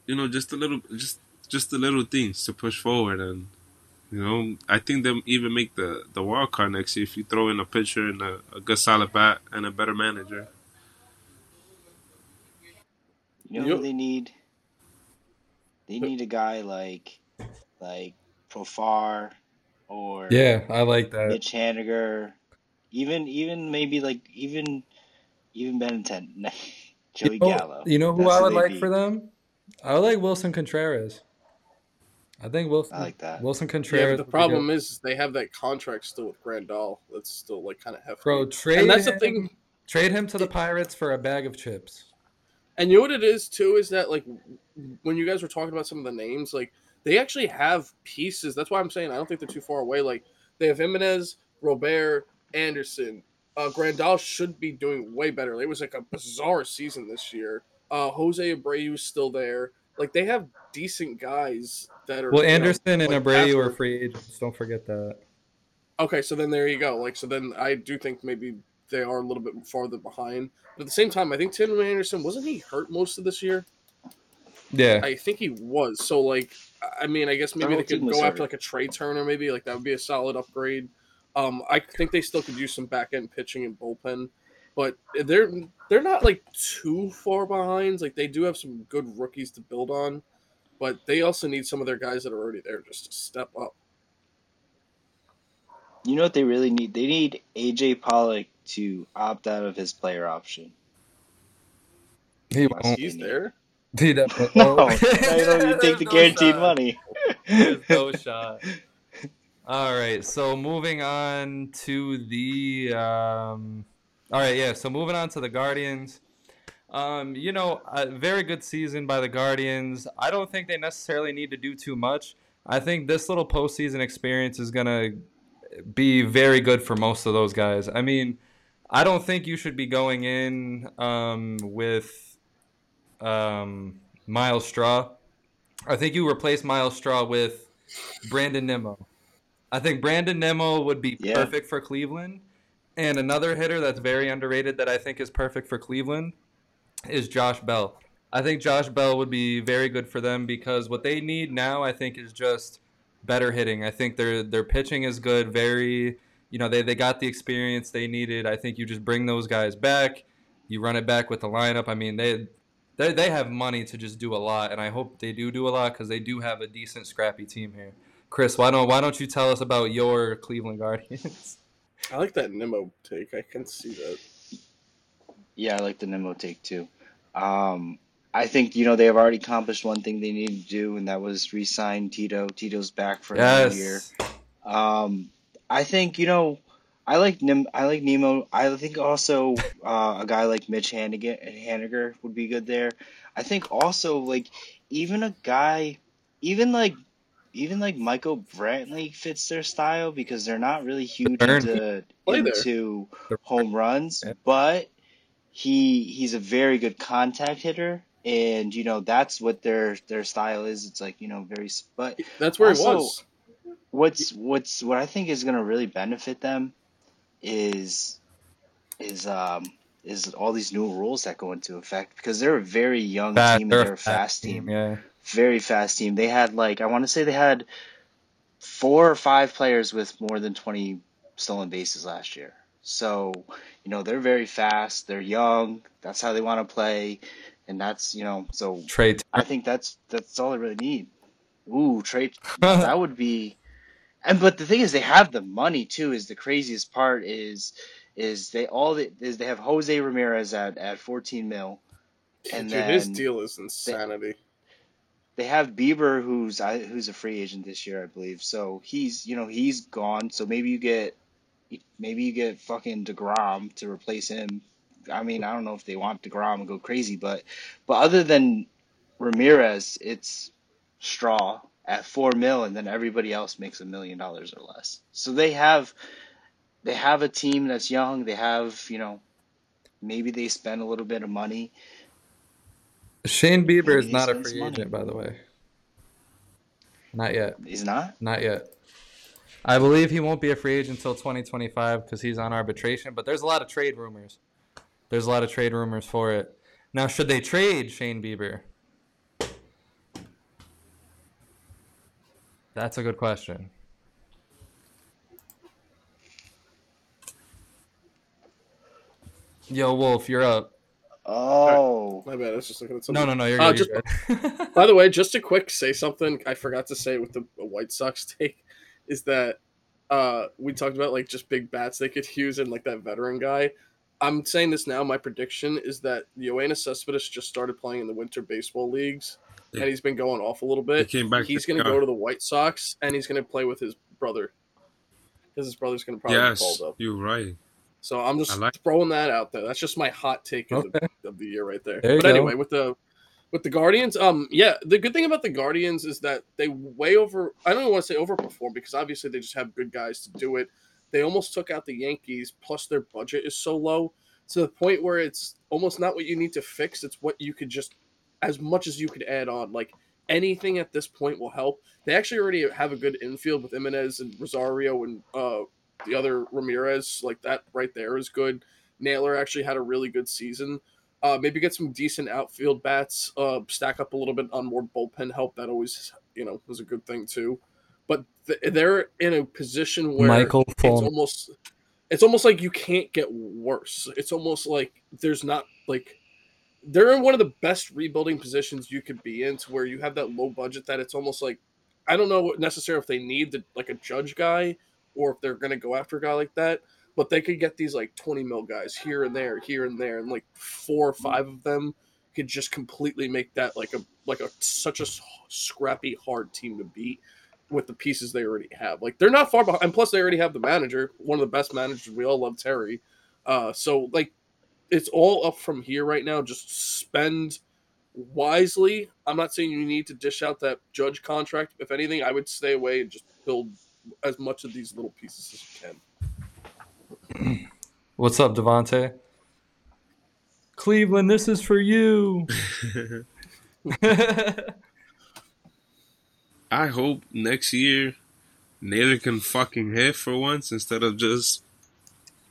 you know, just a little, just just the little things to push forward, and you know I think they'll even make the the wild card next year if you throw in a pitcher and a, a good solid bat and a better manager. You know Yep. who they need? They need a guy like like Profar or yeah, I like that. Mitch Haniger, even even maybe like even even Benintendi, Joey you know, Gallo. You know who I would like need. for them? I would like Willson Contreras. I think Willson. I like that. Willson Yeah, Contreras. but the problem good. is they have that contract still with Grandal. That's still like kind of hefty. bro, trade and that's the him, thing. Trade him to the Pirates for a bag of chips. And you know what it is too is that like when you guys were talking about some of the names, like they actually have pieces. That's why I'm saying I don't think they're too far away. Like they have Jimenez, Robert, Anderson. Uh, Grandal should be doing way better. It was like a bizarre season this year. Uh, Jose Abreu's still there. Like they have decent guys that are. Well, you know, Anderson and like, Abreu are after- free agents. Don't forget that. Okay, so then there you go. Like, so then I do think maybe they are a little bit farther behind. But at the same time, I think Tim Anderson wasn't he hurt most of this year? Yeah. I think he was. So like, I mean, I guess maybe whole they could go after hurt. like a Trea Turner, maybe like that would be a solid upgrade. Um, I think they still could use some back end pitching and bullpen, but they're they're not like too far behind. Like they do have some good rookies to build on, but they also need some of their guys that are already there just to step up. You know what they really need? They need AJ Pollock to opt out of his player option. He Yes, won't. He's there. He definitely No, won't. I don't you take the guaranteed shot. money. There's no shot. All right, so moving on to the um All right, yeah, so moving on to the Guardians. Um, you know, a very good season by the Guardians. I don't think they necessarily need to do too much. I think this little postseason experience is gonna be very good for most of those guys. I mean, I don't think you should be going in um, with um, Myles Straw. I think you replace Myles Straw with Brandon Nimmo. I think Brandon Nimmo would be Yeah. perfect for Cleveland. And another hitter that's very underrated that I think is perfect for Cleveland is Josh Bell. I think Josh Bell would be very good for them because what they need now, I think, is just better hitting. I think their their pitching is good. Very, you know, they they got the experience they needed. I think you just bring those guys back. You run it back with the lineup. I mean, they they they have money to just do a lot, and I hope they do do a lot because they do have a decent, scrappy team here. Chris, why don't why don't you tell us about your Cleveland Guardians? I like that Nimmo take. I can see that. Yeah, I like the Nimmo take too. Um, I think you know they have already accomplished one thing they needed to do, and that was re-sign Tito. Tito's back for another year. yes, Um, I think you know, I like Nim. I like Nimmo. I think also uh, a guy like Mitch Haniger, Haniger would be good there. I think also like even a guy, even like even like Michael Brantley fits their style because they're not really huge Burn. into into home runs, Yeah. but he he's a very good contact hitter. And you know that's what their their style is. It's like you know very, but That's where Also- he was. what's what's what I think is going to really benefit them is is um is all these new rules that go into effect because they're a very young Fast- team and they're they're a fast team, Yeah, very fast team. They had like I want to say they had four or five players with more than 20 stolen bases last year. So, you know, they're very fast, they're young, that's how they want to play and that's, you know, so Trea. I think that's that's all they really need. Ooh, Trea that would be and but the thing is they have the money too is the craziest part is is they all they, is they have Jose Ramirez at at 14 mil and Dude, his deal is insanity. they have Bieber, who's who's a free agent this year, I believe. So he's you know he's gone. So maybe you get maybe you get fucking deGrom to replace him. I mean, I don't know if they want deGrom and go crazy, but but other than Ramirez, it's Straw at four mil, and then everybody else makes a million dollars or less. So they have they have a team that's young. They have you know maybe they spend a little bit of money. Shane Bieber is not a free money. agent, by the way. Not yet. He's not. Not yet. I believe he won't be a free agent until 2025 because he's on arbitration. But there's a lot of trade rumors. There's a lot of trade rumors for it. Now, should they trade Shane Bieber? That's a good question. Yo, Wolf, you're up. Oh, My bad. I was just looking at something. no, no, you're Uh, good. you're good. By the way, just a quick say something I forgot to say with the White Sox take is that uh, we talked about like just big bats they could use and like that veteran guy. I'm saying this now. My prediction is that Yoenis Cespedes just started playing in the winter baseball leagues, and he's been going off a little bit. He bit. came back. He's to going to go to the White Sox, and he's going to play with his brother because his brother's going to probably be Yes, called up. you're right. So I'm just like- throwing that out there. That's just my hot take of, Okay. the, of the year right there. There you but go. anyway, with the with the Guardians, um, yeah, the good thing about the Guardians is that they way over. I don't want to say overperform because obviously they just have good guys to do it. They almost took out the Yankees. Plus, their budget is so low to the point where it's almost not what you need to fix. It's what you could just, as much as you could add on. Like anything at this point will help. They actually already have a good infield with Gimenez and Rosario and uh, the other Ramirez. Like that right there is good. Naylor actually had a really good season. Uh, maybe get some decent outfield bats. Uh, stack up a little bit on more bullpen help. That always, you know, was a good thing too. But th- they're in a position where Michael it's almost it's almost like you can't get worse. It's almost like there's not like they're in one of the best rebuilding positions you could be in to where you have that low budget that it's almost like I don't know what necessarily if they need the, like a judge guy or if they're going to go after a guy like that, but they could get these like 20 mil guys here and there, here and there, and like four or five of them could just completely make that like a like a such a scrappy hard team to beat with the pieces they already have. Like they're not far behind, and plus they already have the manager, one of the best managers. We all love Terry. Uh, so like it's all up from here right now. Just spend wisely. I'm not saying you need to dish out that judge contract. If anything, I would stay away and just build as much of these little pieces as you can. What's up, Devante? Cleveland, this is for you. I hope next year Naylor can fucking hit for once instead of just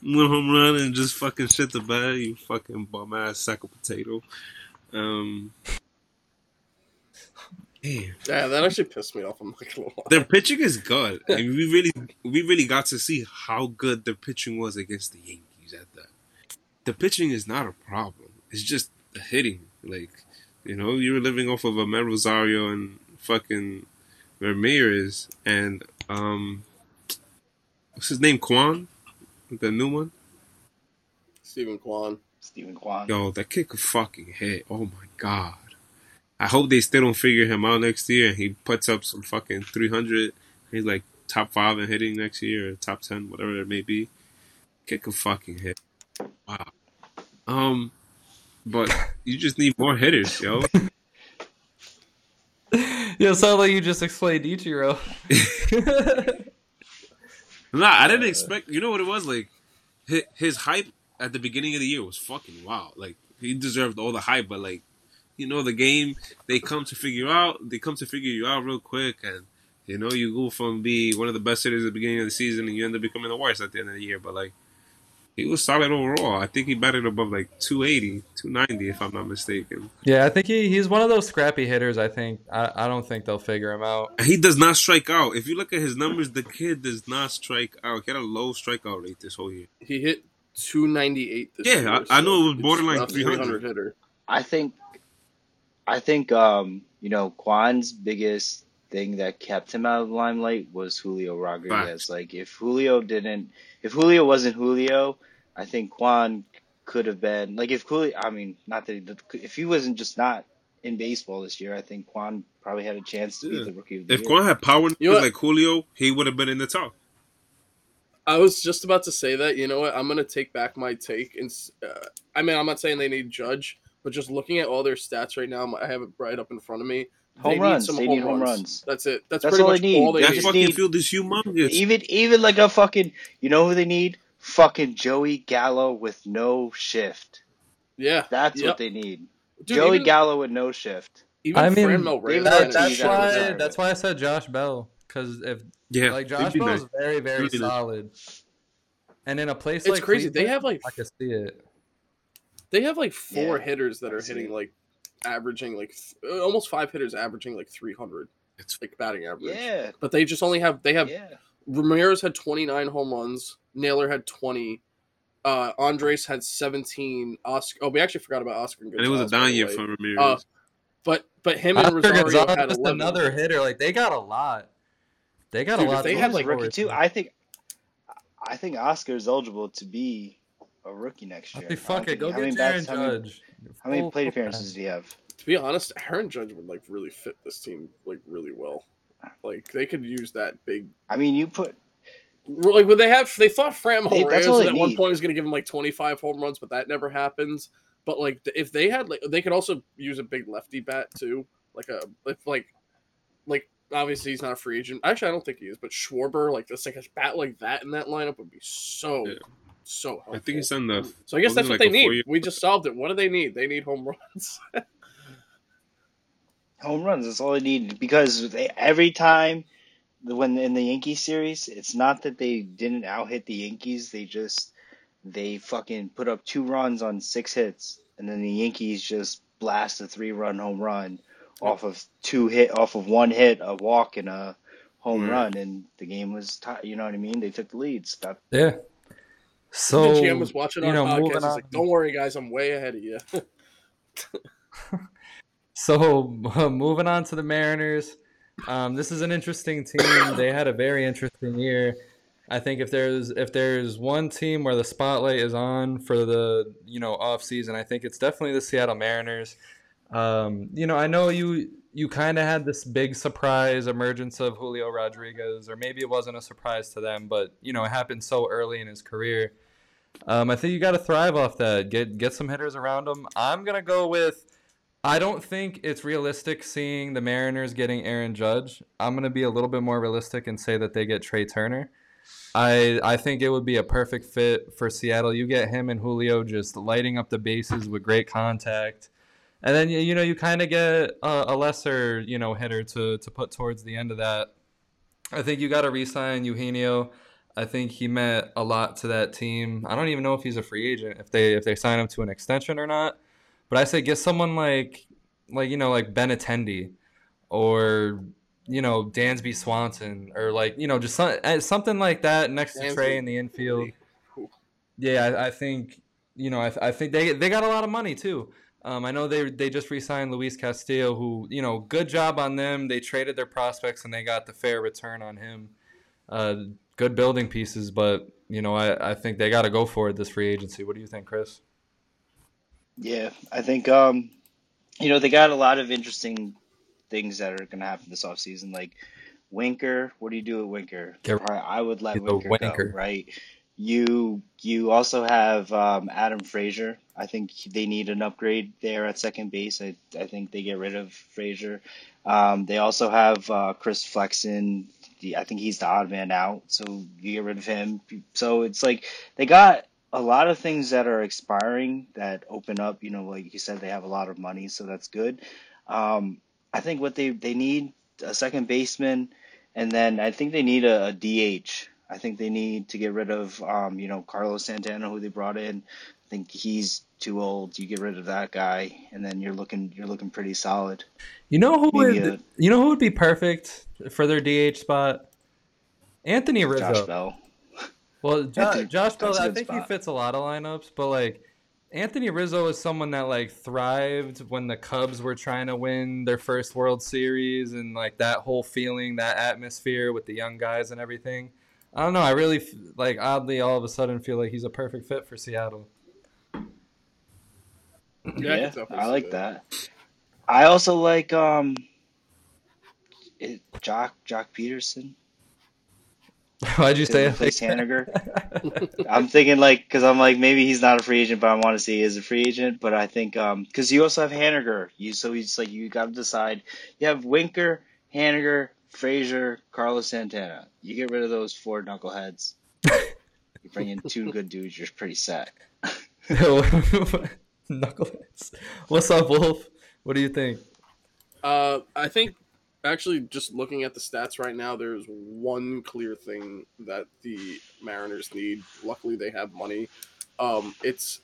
one home run and just fucking shit the bed. You fucking bum ass sack of potato. Um, damn. Yeah, that actually pissed me off. I'm not gonna lie. Their pitching is good. I mean, we really, we really got to see how good their pitching was against the Yankees at that. The pitching is not a problem. It's just the hitting. Like, you know, you were living off of Amed Rosario and fucking Ramirez and um, what's his name? Kwan, the new one. Steven Kwan. Steven Kwan. Yo, that kid could fucking hit. Oh my god. I hope they still don't figure him out next year and he puts up some fucking 300. He's like top five in hitting next year or top 10, whatever it may be. Kick a fucking hit. Wow. Um, but you just need more hitters, yo. Yo, sound like you just explained Ichiro. Nah, I didn't expect. You know what it was like? His, his hype at the beginning of the year was fucking wild. Like he deserved all the hype, but like, you know, the game they come to figure out. They come to figure you out real quick, and you know, you go from be one of the best hitters at the beginning of the season, and you end up becoming the worst at the end of the year. But like, he was solid overall. I think he batted above like 280, 290, if I'm not mistaken. yeah, I think he, he's one of those scrappy hitters. I think I, I don't think they'll figure him out. He does not strike out. If you look at his numbers, the kid does not strike out. He had a low strikeout rate this whole year. He hit 298 this Yeah, year. I- I know it was borderline a 300. hitter. I think, I think, um, you know, Kwan's biggest thing that kept him out of the limelight was Julio Rodriguez. Facts. Like, if Julio didn't, if Julio wasn't Julio, I think Kwan could have been like if Julio. I mean, not that he, if he wasn't just not in baseball this year. I think Kwan probably had a chance to be the rookie of the If year. Kwan had power You know like Julio, he would have been in the top. I was just about to say that. You know what? I'm gonna take back my take. And uh, I mean, I'm not saying they need Judge, but just looking at all their stats right now, I have it right up in front of me. Home they runs. Need some They home need home runs. runs. That's it. That's, That's pretty all much they need. all they That They need. just fucking need- field is humongous. Even even like a fucking you know who they need? Fucking Joey Gallo with no shift. Yeah, That's Yep. what they need. Dude, Joey even, Gallo with no shift. even I mean, Franmil they Reyes That, that's why. That's why I said Josh Bell because if yeah, like Josh it'd be Bell nice. is very very Really nice. solid, and in a place It's like crazy. They have, like- I can see it. They have like four Yeah, hitters that are hitting like averaging like th- uh, almost five hitters averaging like 300 It's like batting average. Yeah. But they just only have they have Yeah. Ramirez had 29 home runs, Naylor had 20, uh Andres had 17, Oscar Oh, we actually forgot about Oscar and it was a Gonzalez, by down year for Ramirez. Uh, But but him and Oscar Rosario Gonzalez had 11. another hitter. Like they got a lot. They got Dude, a lot. they to had, like, rookie too. I think I think Oscar is eligible to be a rookie next year. Okay, I fuck it. Go get Aaron bats- how many- Judge. How many plate appearances do you have? to be honest, Aaron Judge would like really fit this team like really well. Like they could use that big I mean, you put like when they have they thought Fram They- that's Reyes at they one need. point was going to give him like 25 home runs, but that never happens. But like if they had like they could also use a big lefty bat too, like a if like like obviously he's not a free agent. Actually, I don't think he is, but Schwarber like this like a bat like that in that lineup would be so Yeah. So helpful. I think he's on the. so I guess that's what like they need. four-year- We just solved it. What do they need? They need home runs. home runs. That's all they need because they, every time when in the Yankees series, it's not that they didn't out hit the Yankees. They just they fucking put up two runs on six hits, and then the Yankees just blast a three run home run off of two hit off of one hit, a walk, and a home Right. run, and the game was tied. You know what I mean? They took the leads. Got Yeah. So the GM was watching you our know, podcast. He's like, "Don't worry, guys, I'm way ahead of you." So moving on to the Mariners, um, this is an interesting team. They had a very interesting year. I think if there's if there's one team where the spotlight is on for the you know off season, I think it's definitely the Seattle Mariners. Um, you know, I know you you kind of had this big surprise emergence of Julio Rodriguez, or maybe it wasn't a surprise to them, but you know it happened so early in his career. Um, I think you got to thrive off that. Get get some hitters around him. I'm gonna go with. I don't think it's realistic seeing the Mariners getting Aaron Judge. I'm gonna be a little bit more realistic and say that they get Trea Turner. I I think it would be a perfect fit for Seattle. You get him and Julio just lighting up the bases with great contact, and then you, you know you kind of get a, a lesser you know hitter to to put towards the end of that. I think you got to re-sign Eugenio. I think he meant a lot to that team. I don't even know if he's a free agent if they if they sign him to an extension or not. But I say get someone like like you know like Benintendi or you know Dansby Swanson or like you know just some, eh, something like that next to Trea in the infield. Yeah, I, I think you know I, I think they they got a lot of money too. Um, I know they they just re-signed Luis Castillo, who you know good job on them. They traded their prospects and they got the fair return on him. Uh, good building pieces, but you know I, I think they got to go for it this free agency. What do you think, Chris? Yeah, I think um, you know they got a lot of interesting things that are going to happen this offseason. Like Winker, what do you do with Winker? Get- I would let Winker, Winker. go, right? You you also have um, Adam Frazier. I think they need an upgrade there at second base. I I think they get rid of Frazier. Um, they also have uh, Chris Flexen. I think he's the odd man out, so you get rid of him. So it's like they got a lot of things that are expiring that open up. You know, like you said, they have a lot of money, so that's good. Um, I think what they they need a second baseman, and then I think they need a, a DH. I think they need to get rid of um, you know Carlos Santana, who they brought in. I think he's too old. You get rid of that guy, and then you're looking you're looking pretty solid. You know who Maybe would a- you know who would be perfect for their DH spot? Anthony Josh Rizzo. Bell. Well, jo- Anthony- Josh Bell, I think he fits a lot of lineups, but like Anthony Rizzo is someone that like thrived when the Cubs were trying to win their first World Series and like that whole feeling, that atmosphere with the young guys and everything. I don't know. I really like oddly all of a sudden feel like he's a perfect fit for Seattle. Yeah, I Yeah, I like that. that. I also like um, it, Joc Joc Pederson Why'd you to say replace Haniger. I'm thinking like because I'm like maybe he's not a free agent, but I want to see he is a free agent. But I think um because you also have Haniger, you so he's like you got to decide. You have Winker, Haniger, Frazier, Carlos Santana. You get rid of those four knuckleheads. You bring in two good dudes, you're pretty set. Knuckleheads. What's up, Wolf? What do you think? Uh, I think actually just looking at the stats right now, there's one clear thing that the Mariners need. Luckily, they have money. Um, it's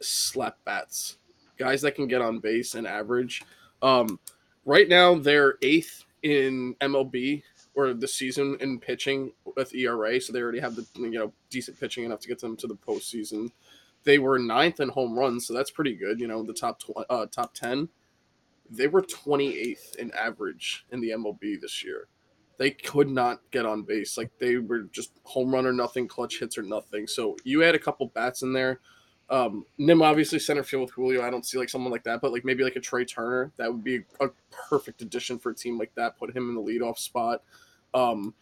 slap bats, guys that can get on base and average. Um, right now, they're eighth in MLB or the season in pitching with ERA, so they already have the you know decent pitching enough to get them to the postseason. They were ninth in home runs, so that's pretty good. You know, the top tw- uh, top ten. They were 28th in average in the MLB this year. They could not get on base. Like they were just home run or nothing, clutch hits or nothing. So you had a couple bats in there. Um, Nim obviously center field with Julio. I don't see like someone like that, but like maybe like a Trea Turner. That would be a perfect addition for a team like that. Put him in the leadoff spot. Um,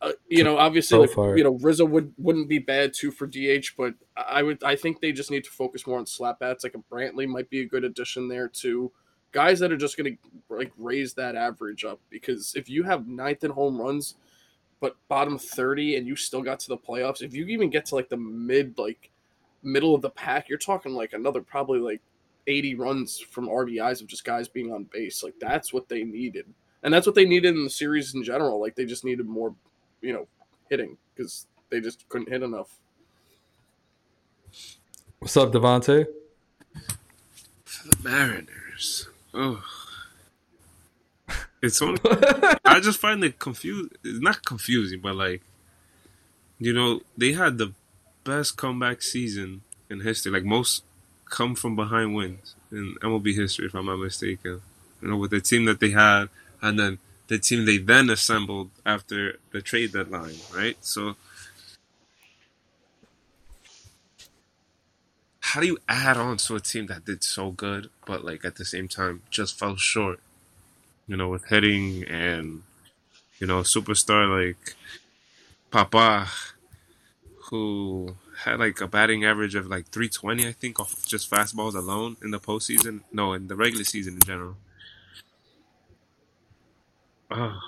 uh, you know, obviously, Go like, you know, Rizzo would wouldn't be bad too for DH, but I would I think they just need to focus more on slap bats. Like a Brantley might be a good addition there too. Guys that are just going to like raise that average up because if you have ninth in home runs, but bottom thirty, and you still got to the playoffs, if you even get to like the mid like middle of the pack, you're talking like another probably like 80 runs from RBIs of just guys being on base. Like that's what they needed. And that's what they needed in the series in general. Like they just needed more, you know, hitting because they just couldn't hit enough. What's up, Devante? For the Mariners. Oh. It's only I just find it confused. It's not confusing, but like, you know, they had the best comeback season in history. Like most come from behind wins in MLB history, if I'm not mistaken. You know, with the team that they had, and then the team they then assembled after the trade deadline, right? So, how do you add on to a team that did so good, but like at the same time just fell short? You know, with hitting and you know, superstar like Papa, who had like a batting average of like 320, I think, off of just fastballs alone in the postseason. No, in the regular season in general. Oh,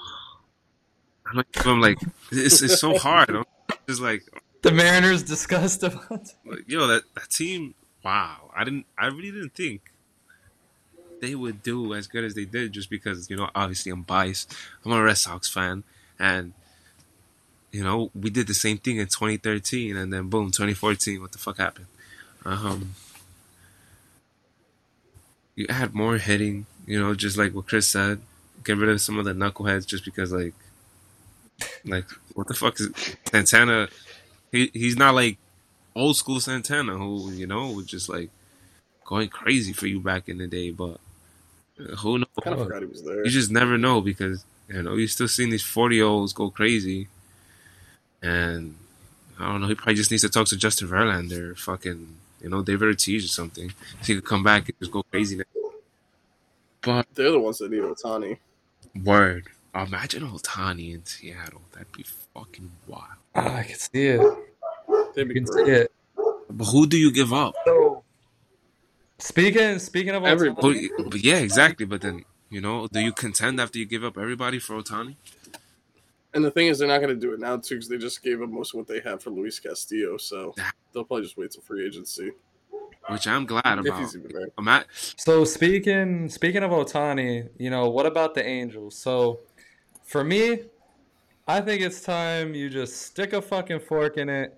I'm like, I'm like it's, it's so hard. I'm just like, The Mariners discussed Devante. like, yo, that, that team, wow. I didn't, I really didn't think they would do as good as they did just because, you know, obviously I'm biased. I'm a Red Sox fan. And, you know, we did the same thing in 2013 and then boom, 2014. What the fuck happened? Um, you had more hitting, you know, just like what Chris said. Get rid of some of the knuckleheads just because, like, like what the fuck is Santana? He he's not like old school Santana who you know was just like going crazy for you back in the day. But uh, who knows? I kind of forgot he was there. You just never know because you know you're still seeing these forty year olds go crazy, and I don't know. He probably just needs to talk to Justin Verlander, fucking you know David Ortiz or something. So he could come back and just go crazy. now. But They're the ones that need Ohtani. Word, imagine Ohtani in Seattle. That'd be fucking wild. Ah, I can see it. They'd You be can see it. But who do you give up? So, speaking speaking of Everybody. Ohtani, Who, but yeah, exactly. But then you know, do you contend after you give up everybody for Ohtani? And the thing is, they're not going to do it now too because they just gave up most of what they had for Luis Castillo. So they'll probably just wait till free agency Which I'm glad about. he's even there. I'm at, So speaking speaking of Ohtani, you know, what about the Angels? So for me, I think it's time you just stick a fucking fork in it,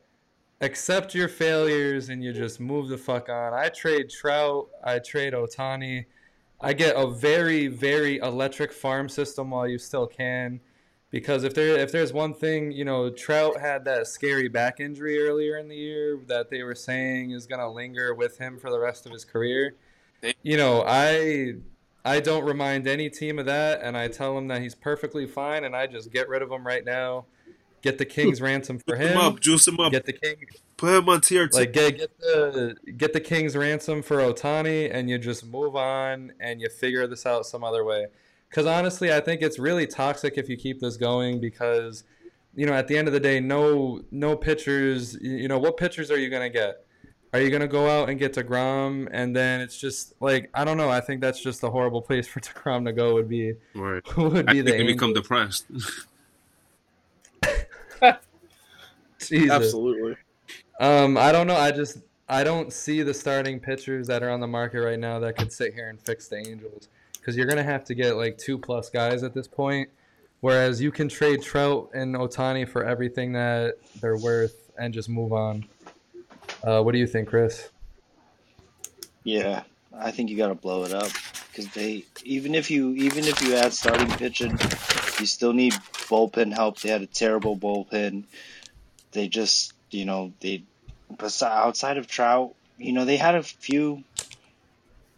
accept your failures, and you just move the fuck on. I trade Trout, I trade Ohtani. I get a very, very electric farm system while you still can. Because if there if there's one thing, you know, Trout had that scary back injury earlier in the year that they were saying is gonna linger with him for the rest of his career. You know, I I don't remind any team of that, and I tell them that he's perfectly fine, and I just get rid of him right now. get the king's ransom for him him. up, juice him up. Get the king Put him on tier two. like get get the get the king's ransom for Ohtani, and you just move on and you figure this out some other way. Because honestly, I think it's really toxic if you keep this going because you know at the end of the day, no no pitchers. You know what pitchers are you gonna get? Are you gonna go out and get deGrom, and then it's just like I don't know. I think that's just a horrible place for deGrom to go. Would be right. would I be think the become depressed. Jesus. Absolutely. Um, I don't know. I just I don't see the starting pitchers that are on the market right now that could sit here and fix the Angels because you're gonna have to get like two plus guys at this point. Whereas you can trade Trout and Ohtani for everything that they're worth and just move on. Uh, what do you think, Chris? Yeah, I think you got to blow it up because they even if you even if you add starting pitching, you still need bullpen help. They had a terrible bullpen. They just you know they outside of Trout, you know they had a few.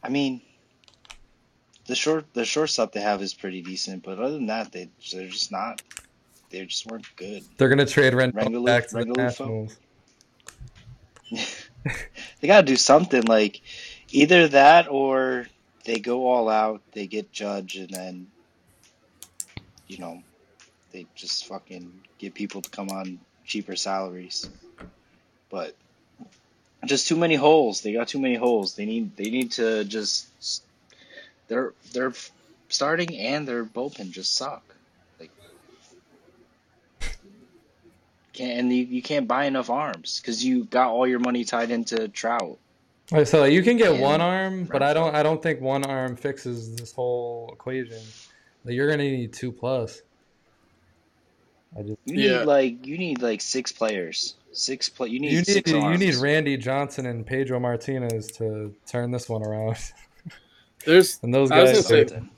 I mean, the short the shortstop they have is pretty decent, but other than that, they they're just not. They just weren't good. They're gonna trade Rendon back to the Rengulu Nationals. they got to do something like either that or they go all out, they get Judge, and then you know they just fucking get people to come on cheaper salaries. But just too many holes. They got too many holes. They need they need to just their their starting and their bullpen just suck. Like can't and you, you can't buy enough arms because you got all your money tied into Trout. Right, so you can get And one arm, but I don't. I don't think one arm fixes this whole equation. Like, you're gonna need two plus. I just You need Yeah. like you need like six players. Six play. You need you need six you arms. need Randy Johnson and Pedro Martinez to turn this one around. There's and those I was guys. gonna say-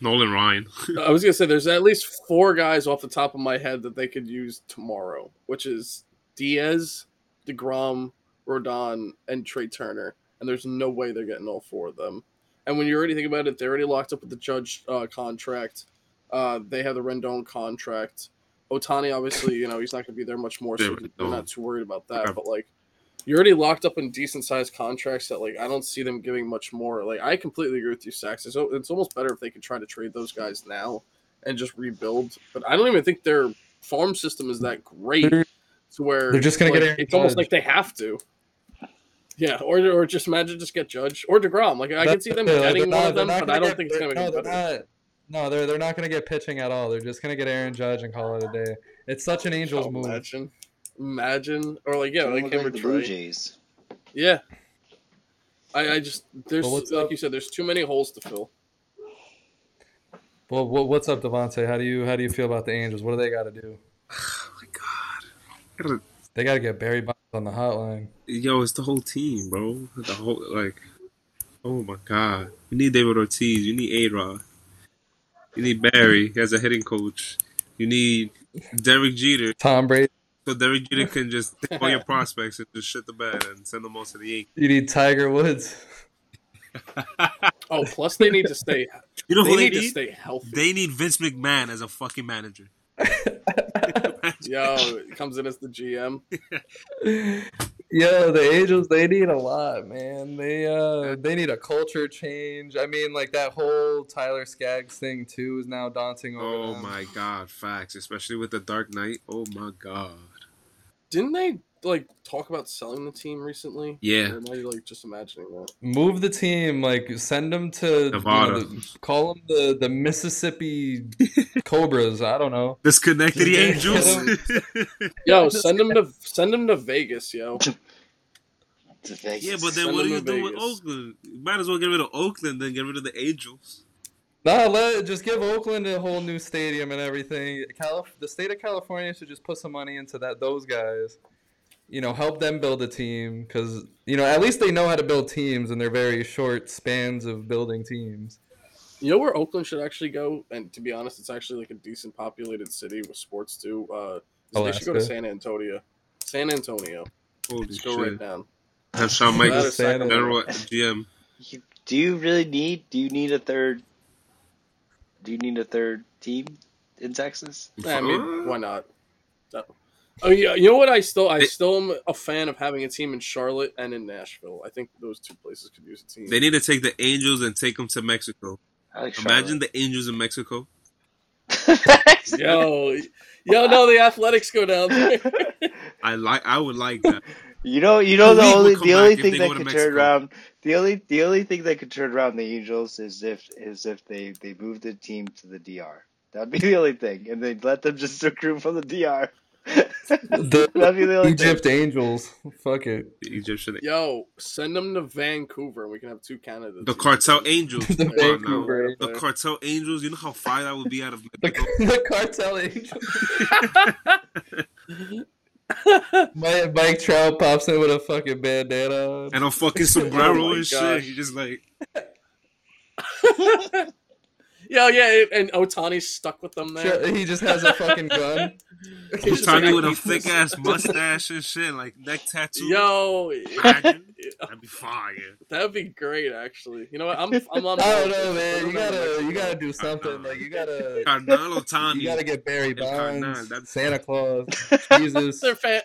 Nolan Ryan. I was gonna say there's at least four guys off the top of my head that they could use tomorrow, which is Diaz, deGrom, Rodon, and Trea Turner, and there's no way they're getting all four of them. And when you already think about it, they're already locked up with the Judge uh, contract. Uh, they have the Rendon contract. Ohtani, obviously, you know he's not going to be there much more, so Yeah, we're not too worried about that. Okay. But like, you're already locked up in decent sized contracts that like I don't see them giving much more. Like I completely agree with you, Sax. It's, it's almost better if they could try to trade those guys now and just rebuild. But I don't even think their farm system is that great to where they're just gonna like, get Aaron it's almost like they have to. Yeah, or or just imagine just get Judge or deGrom. Like I can see them getting they're one of them, but I don't get- think it's gonna no, it better. not. No, they're they're not going to get pitching at all. They're just going to get Aaron Judge and call it a day. It's such an Angels move. imagine, imagine, or like yeah, Don't like look him or like the Blue Jays. Yeah. I, I just there's But what's like up? you said, there's too many holes to fill. Well, what, what's up, Devante? How do you how do you feel about the Angels? What do they got to do? Oh my god. Gotta- They got to get Barry Bonds on the hotline. Yo, it's the whole team, bro. The whole like, oh my god. You need David Ortiz. You need A Rod. You need Barry as a hitting coach. You need Derek Jeter, Tom Brady. So Derek Jeter can just take all your prospects and just shit the bed and send them all to the Yankees. You need Tiger Woods. Oh, plus they need to stay. You know they who they need to stay healthy. They need Vince McMahon as a fucking manager. Yo, it comes in as the GM. Yo, the Angels they need a lot, man. They uh they need a culture change. I mean, like that whole Tyler Skaggs thing too is now daunting over Oh them. my god, facts. Especially with the Dark Knight. Oh my god. Didn't they like talk about selling the team recently? Yeah. Or am I like just imagining that? Move the team, like send them to you know, Nevada. the- call them the the Mississippi Cobras. I don't know. Disconnected the Yeah. Angels. Yo, send them to send them to Vegas, yo. To Vegas. yeah, but then Send what do you to do with Vegas. Oakland? You might as well get rid of Oakland than get rid of the Angels. Nah, let just give Oakland a whole new stadium and everything. Calif- the state of California should just put some money into that. Those guys, you know, help them build a team because you know at least they know how to build teams in their very short spans of building teams. You know where Oakland should actually go? And to be honest, it's actually like a decent populated city with sports too. Uh, is they should go to San Antonio. San Antonio. Holy Just go shit. right down. Have Shawn That Michaels is general GM. You- do you really need? Do you need a third? Do you need a third team? in Texas? I mean, uh, why not? No. Oh yeah, you know what? I still, I They- still am a fan of having a team in Charlotte and in Nashville. I think those two places could use a team. They need to take the Angels and take them to Mexico. Like Imagine the Angels in Mexico. Charlotte. yo, yo, no, the Athletics go down there. I like. I would like that. You know, you know the Khalid only the only thing that go to could Mexico. turn around the only the only thing that could turn around the Angels is if is if they they move the team to the DR. That'd be the only thing, and they'd let them just recruit from the DR. The That'd be the only Egypt Angels. Fuck it. The Egyptian. Yo, send them to Vancouver, and we can have two candidates. The Cartel Angels. The Come on now. Vancouver The Cartel Angels. You know how far that would be out of The, the cartel Angels. Mike, Mike Trout pops in with a fucking bandana. on. and a fucking sombrero Oh and shit. gosh. He just like Yeah, yeah, and Ohtani's stuck with them there. Sure, He just has a fucking gun. He's just like, with a thick ass mustache and shit, like neck tattoo. Yo, Imagine. That'd be fire. that'd be great. Actually, you know what? I'm I'm on. I don't know, man. You Put them in gotta, you gotta do something. Like you gotta, Cardinal Ohtani. you gotta get Barry Bonds, that's- Santa Claus, Jesus. Their fan,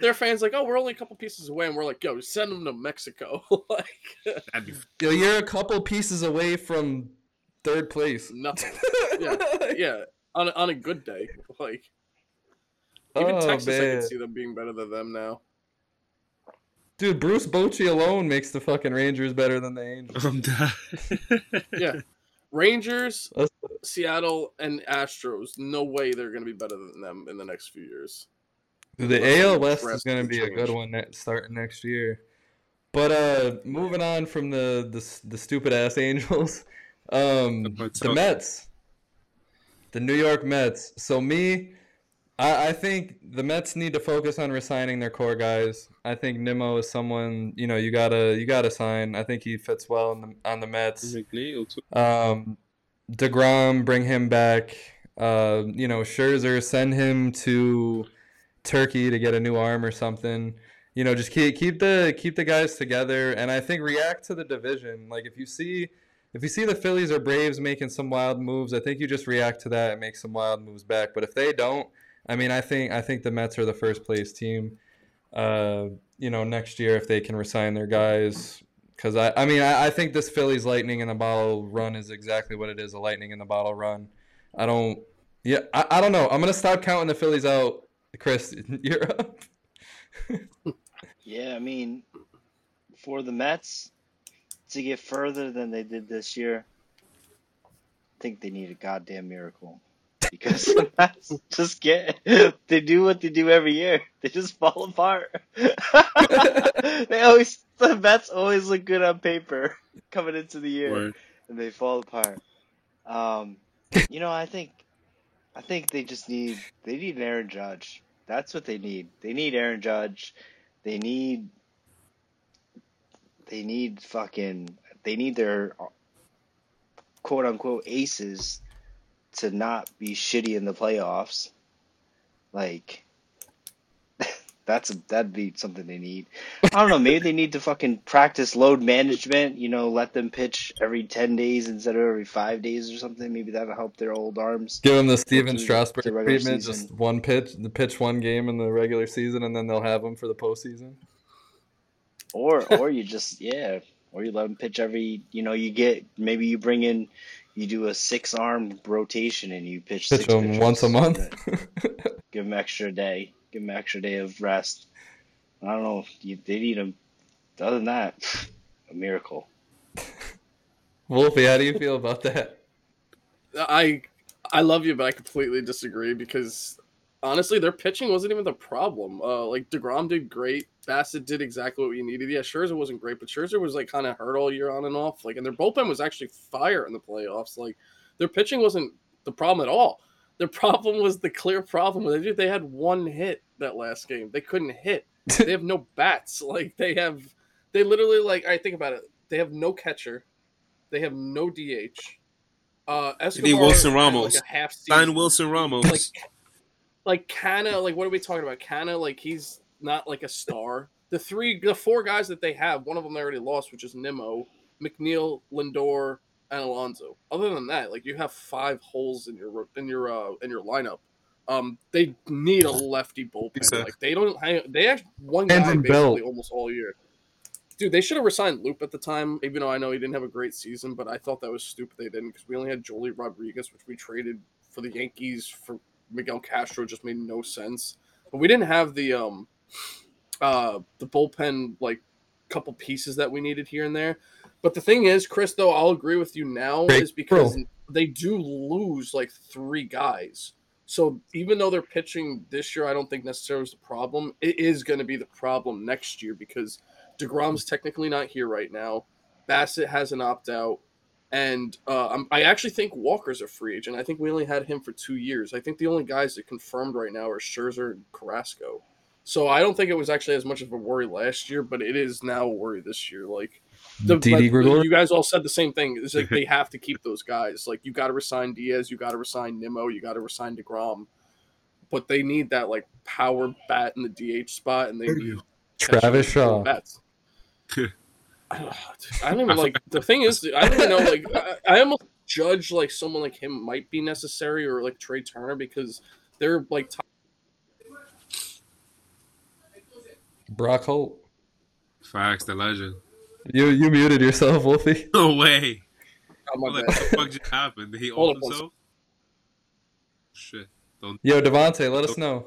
their fans like, oh, we're only a couple pieces away, and we're like, yo, send them to Mexico. like That'd be Yo, you're a couple pieces away from third place. nothing. Yeah, yeah. On a, on a good day, like even oh Texas, I can see them being better than them now. dude, Bruce Bochy alone makes the fucking Rangers better than the Angels. I'm done. Yeah, Rangers, That's- Seattle, and Astros. No way they're gonna be better than them in the next few years. The Unless AL West is going to be a good one ne- starting next year. But uh, moving on from the the, the stupid ass Angels, um, The. Mets, the New York Mets. So me, I, I think the Mets need to focus on resigning their core guys. I think Nimmo is someone you know you gotta you gotta sign. I think he fits well on the on the Mets. Um, deGrom, bring him back. Uh, you know, Scherzer, send him to Turkey to get a new arm or something. You know, just keep keep the keep the guys together, and I think react to the division. Like if you see if you see the Phillies or Braves making some wild moves, I think you just react to that and make some wild moves back. But if they don't, I mean, I think I think the Mets are the first place team. Uh, you know, next year if they can resign their guys, because I, I mean, I, I think this Phillies lightning in the bottle run is exactly what it is—a lightning in the bottle run. I don't, yeah, I, I don't know. I'm gonna stop counting the Phillies out. Chris, you're up. Yeah, I mean, for the Mets to get further than they did this year, I think they need a goddamn miracle. Because the Mets just get, they do what they do every year. They just fall apart. they always, the Mets always look good on paper coming into the year, Word. and they fall apart. Um, you know, I think, I think they just need, they need an Aaron Judge. That's what they need. They need Aaron Judge. They need they need fucking they need their quote unquote aces to not be shitty in the playoffs. Like that's a, that'd be something they need. I don't know, maybe they need to fucking practice load management, you know, let them pitch every 10 days instead of every 5 days or something. Maybe that'll help their old arms. Give them the Stephen Strasburg treatment. season. Just one pitch, the pitch one game in the regular season, and then they'll have them for the postseason. Or or you just yeah, or you let them pitch every. You know, you get maybe you bring in, you do a six arm rotation and you pitch, Pitch six them once a month. Give them extra day. Give them extra day of rest. I don't know. You, they need them. Other than that, a miracle. Wolfie, how do you feel about that? I I love you, but I completely disagree because honestly, their pitching wasn't even the problem. Uh, like deGrom did great, Bassitt did exactly what we needed. Yeah, Scherzer wasn't great, but Scherzer was like kind of hurt all year on and off. Like, and their bullpen was actually fire in the playoffs. Like, their pitching wasn't the problem at all. Their problem was the clear problem. They they had one hit that last game. They couldn't hit. They have no bats. Like they have, they literally like I think about it. They have no catcher. They have no DH. Uh, Escobar Wilson Ramos. like a half Sign. Wilson Ramos. Like, like Canha. Like what are we talking about? Canha. Like he's not like a star. The three, the four guys that they have, one of them they already lost, which is Nimmo, McNeil, Lindor, and Alonso. Other than that, like you have five holes in your in your uh, in your lineup. Um, they need a lefty bullpen. Exactly. Like they don't. hang- They have one guy basically Belt. almost all year. Dude, they should have resigned Loup at the time, even though I know he didn't have a great season. But I thought that was stupid they didn't because we only had Joely Rodriguez, which we traded for the Yankees for Miguel Castro. Just made no sense. But we didn't have the um, uh, the bullpen like couple pieces that we needed here and there. But the thing is, Chris, though, I'll agree with you now Great is because throw. they do lose like three guys. So even though they're pitching this year, I don't think necessarily is the problem. It is going to be the problem next year because deGrom's technically not here right now. Bassitt has an opt out, and uh, I'm, I actually think Walker's a free agent. I think we only had him for two years. I think the only guys that confirmed right now are Scherzer and Carrasco. So I don't think it was actually as much of a worry last year, but it is now a worry this year. Like the, Didi like, Gregor? you guys all said the same thing. It's like they have to keep those guys. Like you got to resign Diaz, you got to resign Nimmo, you got to resign deGrom, but they need that like power bat in the DH spot, and they need Travis Shaw. bats. I don't, I don't even like the thing is I don't even know like I, I almost judge like someone like him might be necessary or like Trea Turner because they're like top Brock Holt. Facts, the legend. You you muted yourself, Wolfie. No way. on my Like, bed. what the fuck just happened? Did he Hold off up one himself? Shit. Yo, Devante, let us know.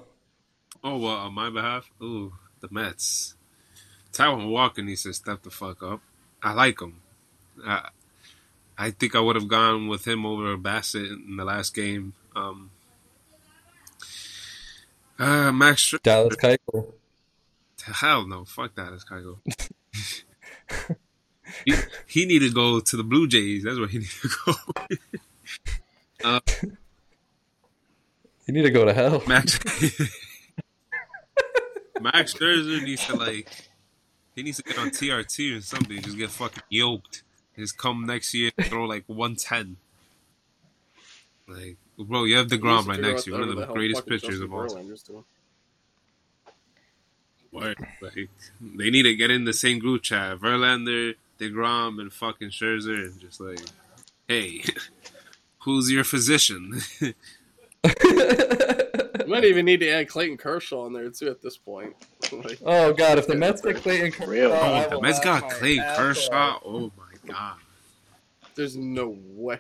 Oh well, on my behalf, ooh, the Mets. Taijuan Walker needs to step the fuck up. I like him. I, I think I would have gone with him over Bassitt in the last game. Um, uh, Max Scher- Dallas Keuchel. Hell no, fuck that. It's Kygo. he, he need to go to the Blue Jays. That's where he need to go. Uh, you need to go to hell. Max Max Scherzer needs to like he needs to get on TRT or something. Just get fucking yoked. Just come next year and throw like one ten. Like, bro, you have He needs deGrom right next to you, one of whatever the greatest pitchers of all time. Verlander's doing. Word. Like, they need to get in the same group chat. Verlander, deGrom, and fucking Scherzer, and just like, hey, who's your physician? You might even need to add Clayton Kershaw in there too at this point. Like, oh god, if the Mets get Clayton Kershaw, oh, the will Mets laugh got my Kershaw. off. Oh my god. there's no way.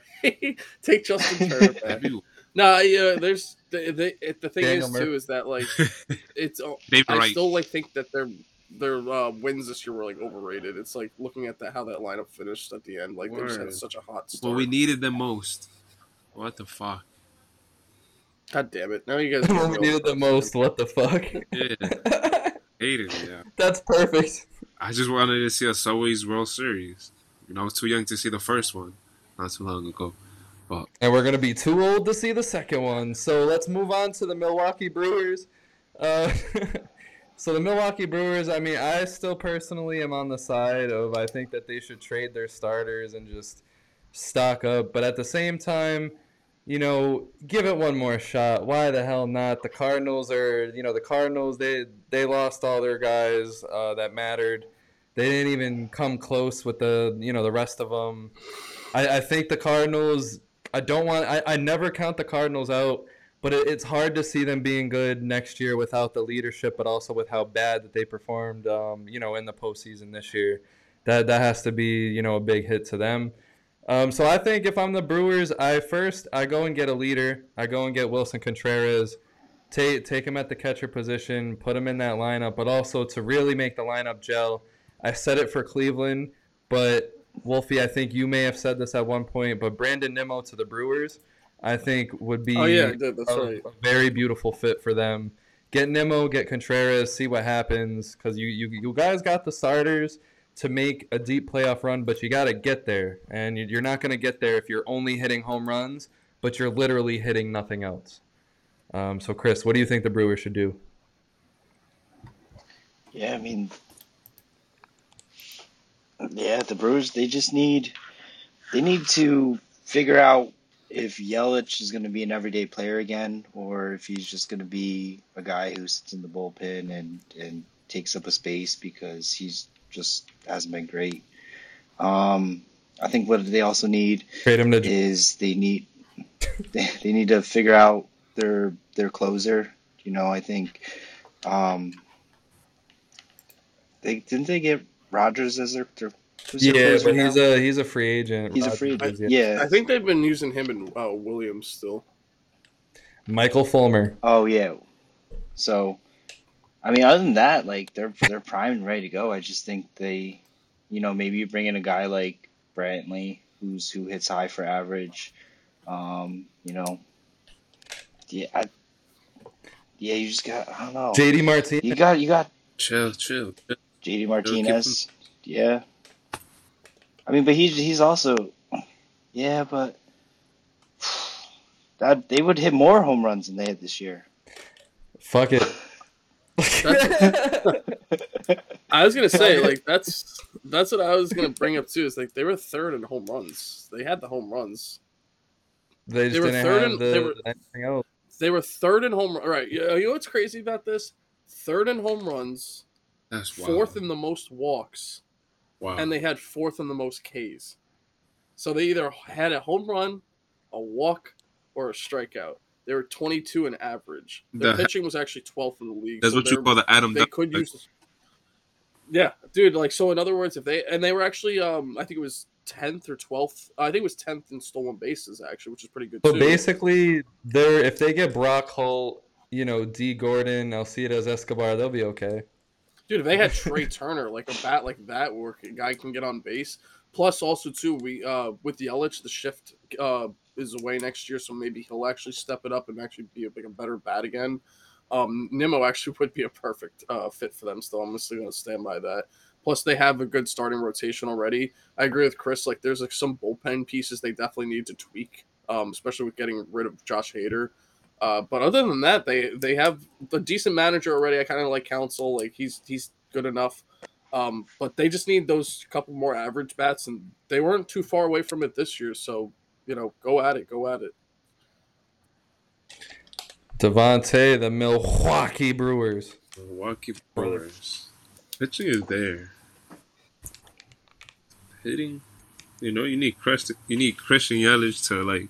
Take Justin Turner back. Have you- No, yeah, there's the the, the thing Daniel is Murphy. too is that like it's all- David I Wright. still like think that their their uh, wins this year were like overrated. It's like looking at that how that lineup finished at the end. Like they just had such a hot start. Well, we needed them most. What the fuck? God damn it! Now you guys when we needed the most, what the fuck? Yeah, hated it. Yeah, That's perfect. I just wanted to see a Subway's World Series. You know, I was too young to see the first one, not too long ago. And we're gonna be too old to see the second one. So let's move on to the Milwaukee Brewers. Uh, so the Milwaukee Brewers, I mean, I still personally am on the side of I think that they should trade their starters and just stock up. But at the same time, you know, give it one more shot. Why the hell not? The Cardinals are, you know, the Cardinals they they lost all their guys uh, that mattered. They didn't even come close with the, you know, the rest of them. I, I think the Cardinals. I don't want. I, I never count the Cardinals out, but it, it's hard to see them being good next year without the leadership, but also with how bad that they performed. Um, you know, in the postseason this year, that that has to be you know a big hit to them. Um, so I think if I'm the Brewers, I first I go and get a leader. I go and get Willson Contreras. Take take him at the catcher position, put him in that lineup, but also to really make the lineup gel. I said it for Cleveland, but Wolfie, I think you may have said this at one point, but Brandon Nimmo to the Brewers, I think would be Oh yeah, did. That's a, right. a very beautiful fit for them. Get Nimmo, get Contreras, see what happens, because you, you you guys got the starters to make a deep playoff run, but you got to get there, and you- you're not going to get there if you're only hitting home runs, but you're literally hitting nothing else. Um, so, Chris, what do you think the Brewers should do? Yeah, I mean, yeah, the Brewers they just need they need to figure out if Yelich is going to be an everyday player again, or if he's just going to be a guy who sits in the bullpen and and takes up a space because he's just hasn't been great. Um, I think what they also need to is they need they, they need to figure out their their closer. You know, I think um, they didn't they get Rogers as their, their who's their yeah, closer but now? he's a he's a free agent. He's a free is, agent. Yeah. I think they've been using him and uh, Williams still. Michael Fulmer. Oh yeah. So, I mean, other than that, like they're they're primed and ready to go. I just think they, you know, maybe you bring in a guy like Brantley, who's who hits high for average. Um, you know, yeah, I, yeah, you just got I don't know. JD Martinez. You got you got Chill, chill. chill. JD Martinez. Yeah. I mean, but he's he's also, yeah, but that they would hit more home runs than they had this year. Fuck it. I was gonna say like that's that's what I was gonna bring up too. Is like they were third in home runs. They had the home runs. they just They were didn't third have in- the, they were- anything else. They were third in home. All right, you you know what's crazy about this? Third in home runs, That's wild. fourth in the most walks, wow. and they had fourth in the most Ks. So they either had a home run, a walk, or a strikeout. They were 22 in average. Their The- pitching was actually 12th in the league. That's so what you call the Adam. they Duck- could use. Yeah, dude. Like so, in other words, if they and they were actually, um, I think it was tenth or twelfth. I think it was tenth in stolen bases actually, which is pretty good So too. basically, they're if they get Brock Holt, you know, Dee Gordon, Alcides Escobar, they'll be okay. Dude, if they had Trea Turner, like a bat like that, where a guy can get on base. Plus, also too, we uh with Yelich, the shift uh is away next year, so maybe he'll actually step it up and actually be a, like a better bat again. Um, Nimmo actually would be a perfect uh, fit for them. Still, I'm still going to stand by that. Plus, they have a good starting rotation already. I agree with Chris. Like, there's like some bullpen pieces they definitely need to tweak, um, especially with getting rid of Josh Hader. Uh, but other than that, they they have a decent manager already. I kind of like Counsell. Like he's he's good enough. Um, but they just need those couple more average bats, and they weren't too far away from it this year. So you know, go at it, go at it. Devante, the Milwaukee Brewers. Milwaukee Brewers. Pitching is there. Hitting, you know, you need Chris, you need Christian Yelich to like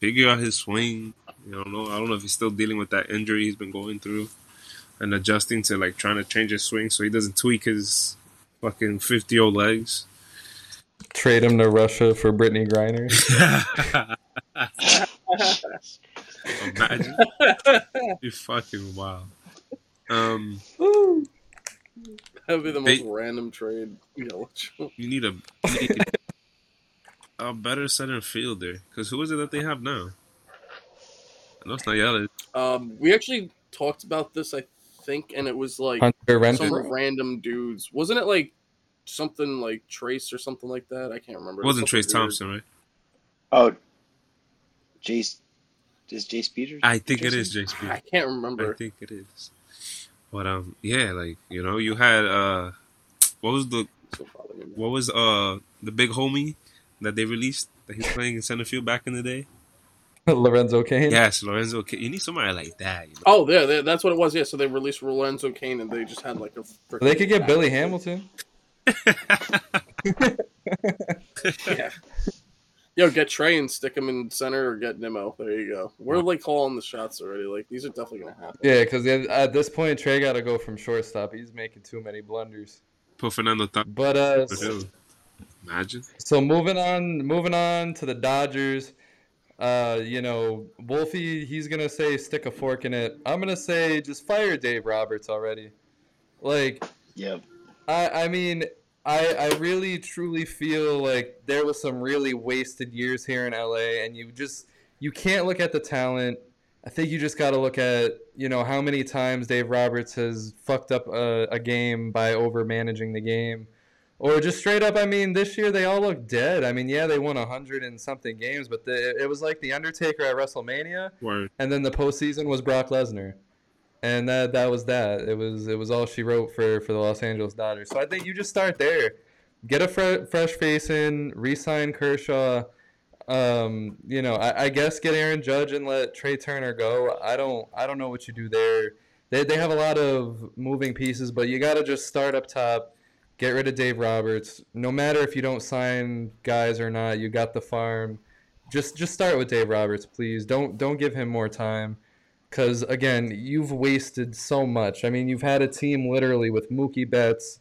figure out his swing. You don't know. I don't know if he's still dealing with that injury he's been going through and adjusting to like trying to change his swing so he doesn't tweak his fucking fifty year old legs. Trade him to Russia for Brittney Griner. Imagine. you fucking wild. Um, That would be the most They- random trade. You know, you need a you need a better center fielder because who is it that they have now? I know it's not Yelich. um, we actually talked about this, I think, and it was like Hunter some Renfroe. random dudes. Wasn't it like something like Trace or something like that? I can't remember. It wasn't Something Trace weird. Thompson, right? oh, Jace. Is Jace Peters? I think it Jason? is Jace Peters. I can't remember. I think it is. But um, yeah, like you know, you had uh, what was the So bother me now. what was uh the big homie that they released that he's playing in center field back in the day? Lorenzo Cain. Yes, Lorenzo. Cain. You need somebody like that. You know? Oh, yeah, they- that's what it was. Yeah, so they released Lorenzo Cain, and they just had like a. freaking They could get bat. Billy Hamilton. Yeah. Yo, get Trea and stick him in center, or get Nimmo. There you go. We're like calling the shots already. Like these are definitely gonna happen. Yeah, because at this point Trea got to go from shortstop. He's making too many blunders. Put Fernando Tatis. But uh, in the field. Imagine. So moving on, moving on to the Dodgers. Uh, you know, Wolfie, he's gonna say stick a fork in it. I'm gonna say just fire Dave Roberts already. Like, Yep. I, I mean, I, I really truly feel like there was some really wasted years here in LA, and you just you can't look at the talent. I think you just got to look at you know how many times Dave Roberts has fucked up a, a game by over managing the game, or just straight up. I mean, this year they all look dead. I mean, yeah, they won a hundred and something games, but the, it was like the Undertaker at WrestleMania, Word. and then the postseason was Brock Lesnar, and that that was that. It was it was all she wrote for for the Los Angeles Dodgers. So I think you just start there, get a fre- fresh face in, re-sign Kershaw. Um, you know, I, I guess get Aaron Judge and let Trea Turner go. I don't I don't know what you do there. They they have a lot of moving pieces, but you got to just start up top. Get rid of Dave Roberts. No matter if you don't sign guys or not, you got the farm. Just just start with Dave Roberts, please. Don't don't give him more time. Cause again, you've wasted so much. I mean, you've had a team literally with Mookie Betts,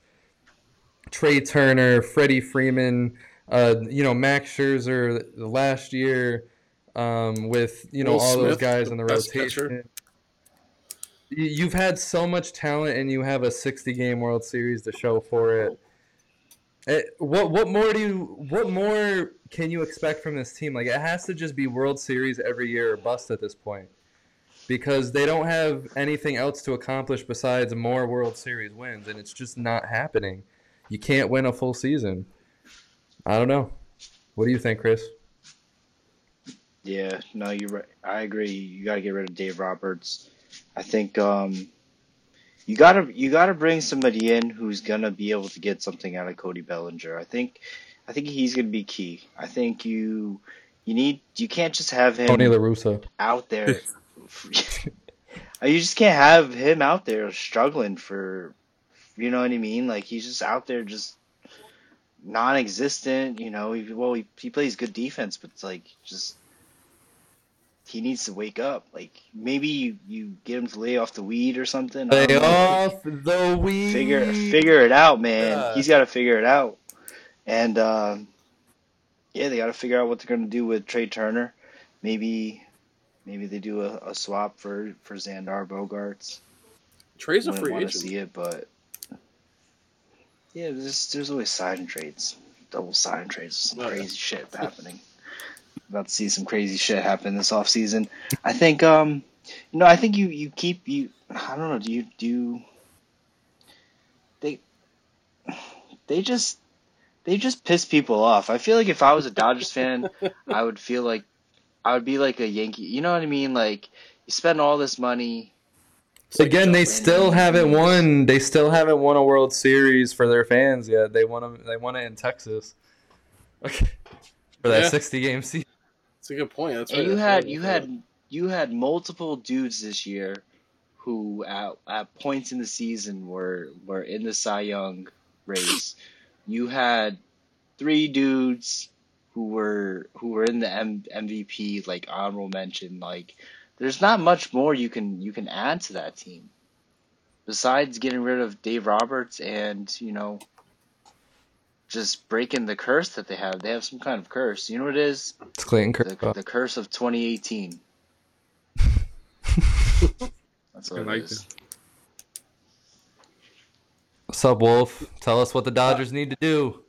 Trea Turner, Freddie Freeman, uh, you know, Max Scherzer last year, um, with you know Will all those Smith, guys the in the pitcher. You've had so much talent, and you have a 60 game World Series to show for it. Eh, what what more do you what more can you expect from this team? Like it has to just be World Series every year or bust at this point, because they don't have anything else to accomplish besides more World Series wins, and it's just not happening. You can't win a full season. I don't know. What do you think, Chris? Yeah, no, you're right. I agree. You got to get rid of Dave Roberts. I think um, you gotta you gotta bring somebody in who's gonna be able to get something out of Cody Bellinger. I think I think he's gonna be key. I think you you need you can't just have him Tony La Russa. out there. you just can't have him out there struggling for, you know what I mean? Like he's just out there just non-existent. You know, he, well he, he plays good defense, but it's like just he needs to wake up. Like maybe you, you get him to lay off the weed or something. Lay don't know. off the weed. Figure figure it out, man. Yeah. He's got to figure it out. And um, yeah, they got to figure out what they're going to do with Trea Turner. Maybe maybe they do a, a swap for for Xander Bogaerts. Trea's a Wouldn't free want to agent. see it, but yeah, there's there's always sign trades, double sign trades, some crazy shit happening. About to see some crazy shit happen this off season. I think um, you know, I think you you keep you. I don't know. Do you do? You, they they just they just piss people off. I feel like if I was a Dodgers fan, I would feel like I would be like a Yankee. You know what I mean? Like you spend all this money. Again, they still haven't won. They still haven't won a World Series for their fans yet. They won them. They won it in Texas. Okay. For that Yeah. 60 game season. That's a good point. That's And right. you That's had right. you had you had multiple dudes this year who at, at points in the season were were in the Cy Young race. You had three dudes who were who were in the M- MVP like honorable mention. Like there's not much more you can you can add to that team besides getting rid of Dave Roberts and you know just breaking the curse that they have. They have some kind of curse. You know what it is? It's Clayton The, Kershaw. the curse of 2018. That's what I it like is. What's up, Wolf? Tell us what the Dodgers need to do.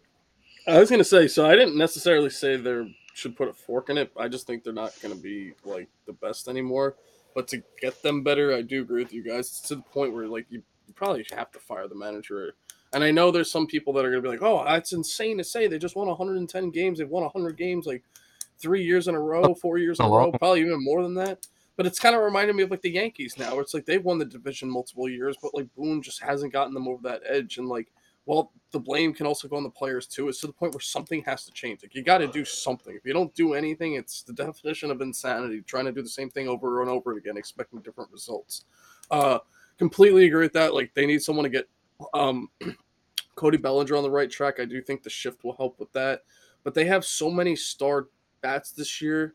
I was gonna say, so I didn't necessarily say they should put a fork in it. I just think they're not gonna be like the best anymore. But to get them better, I do agree with you guys. It's to the point where like you, you probably have to fire the manager. And I know there's some people that are gonna be like, "Oh, that's insane to say. They just won 110 games. They've won 100 games like three years in a row, four years in a A row, probably even more than that." But it's kind of reminding me of like the Yankees now, where it's like they've won the division multiple years, but like Boone just hasn't gotten them over that edge. And like well, the blame can also go on the players too. It's to the point where something has to change. Like you got to do something. If you don't do anything, it's the definition of insanity. Trying to do the same thing over and over again, expecting different results. Uh, completely agree with that. Like they need someone to get um, Cody Bellinger on the right track. I do think the shift will help with that. But they have so many star bats this year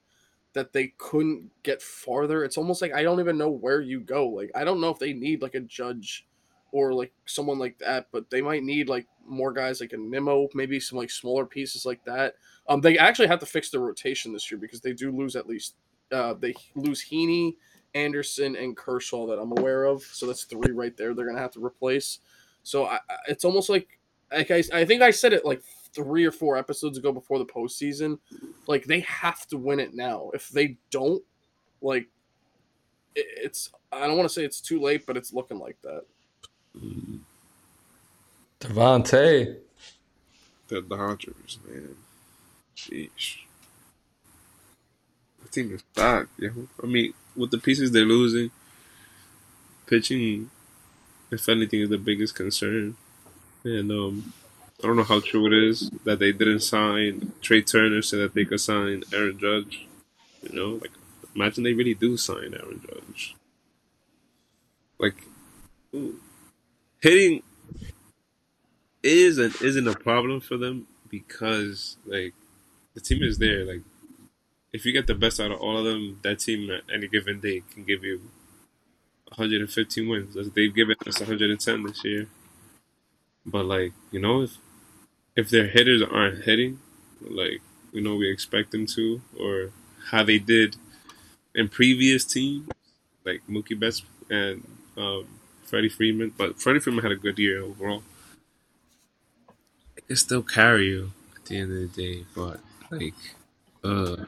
that they couldn't get farther. It's almost like I don't even know where you go. Like I don't know if they need like a judge or like someone like that, but they might need like more guys like a Nimmo, maybe some like smaller pieces like that. Um, they actually have to fix their rotation this year because they do lose at least uh, they lose Heaney, Anderson, and Kershaw that I'm aware of. So that's three right there. They're gonna have to replace. So I, I- it's almost like like I, I think I said it like three or four episodes ago before the postseason. Like they have to win it now. If they don't, like it, it's I don't want to say it's too late, but it's looking like that. Devante. The Dodgers, man. Sheesh. The team is bad, yeah. I mean, with the pieces they're losing, pitching, if anything, is the biggest concern. And um, I don't know how true it is that they didn't sign Trea Turner so that they could sign Aaron Judge. You know, like imagine they really do sign Aaron Judge. Like ooh, hitting is and isn't a problem for them because like the team is there. Like if you get the best out of all of them, that team at any given day can give you 115 wins. They've given us 110 this year. But like you know, if if their hitters aren't hitting, like you know we expect them to, or how they did in previous teams, like Mookie Betts and um, Freddie Freeman. But Freddie Freeman had a good year overall. It can still carry you at the end of the day, but like, uh,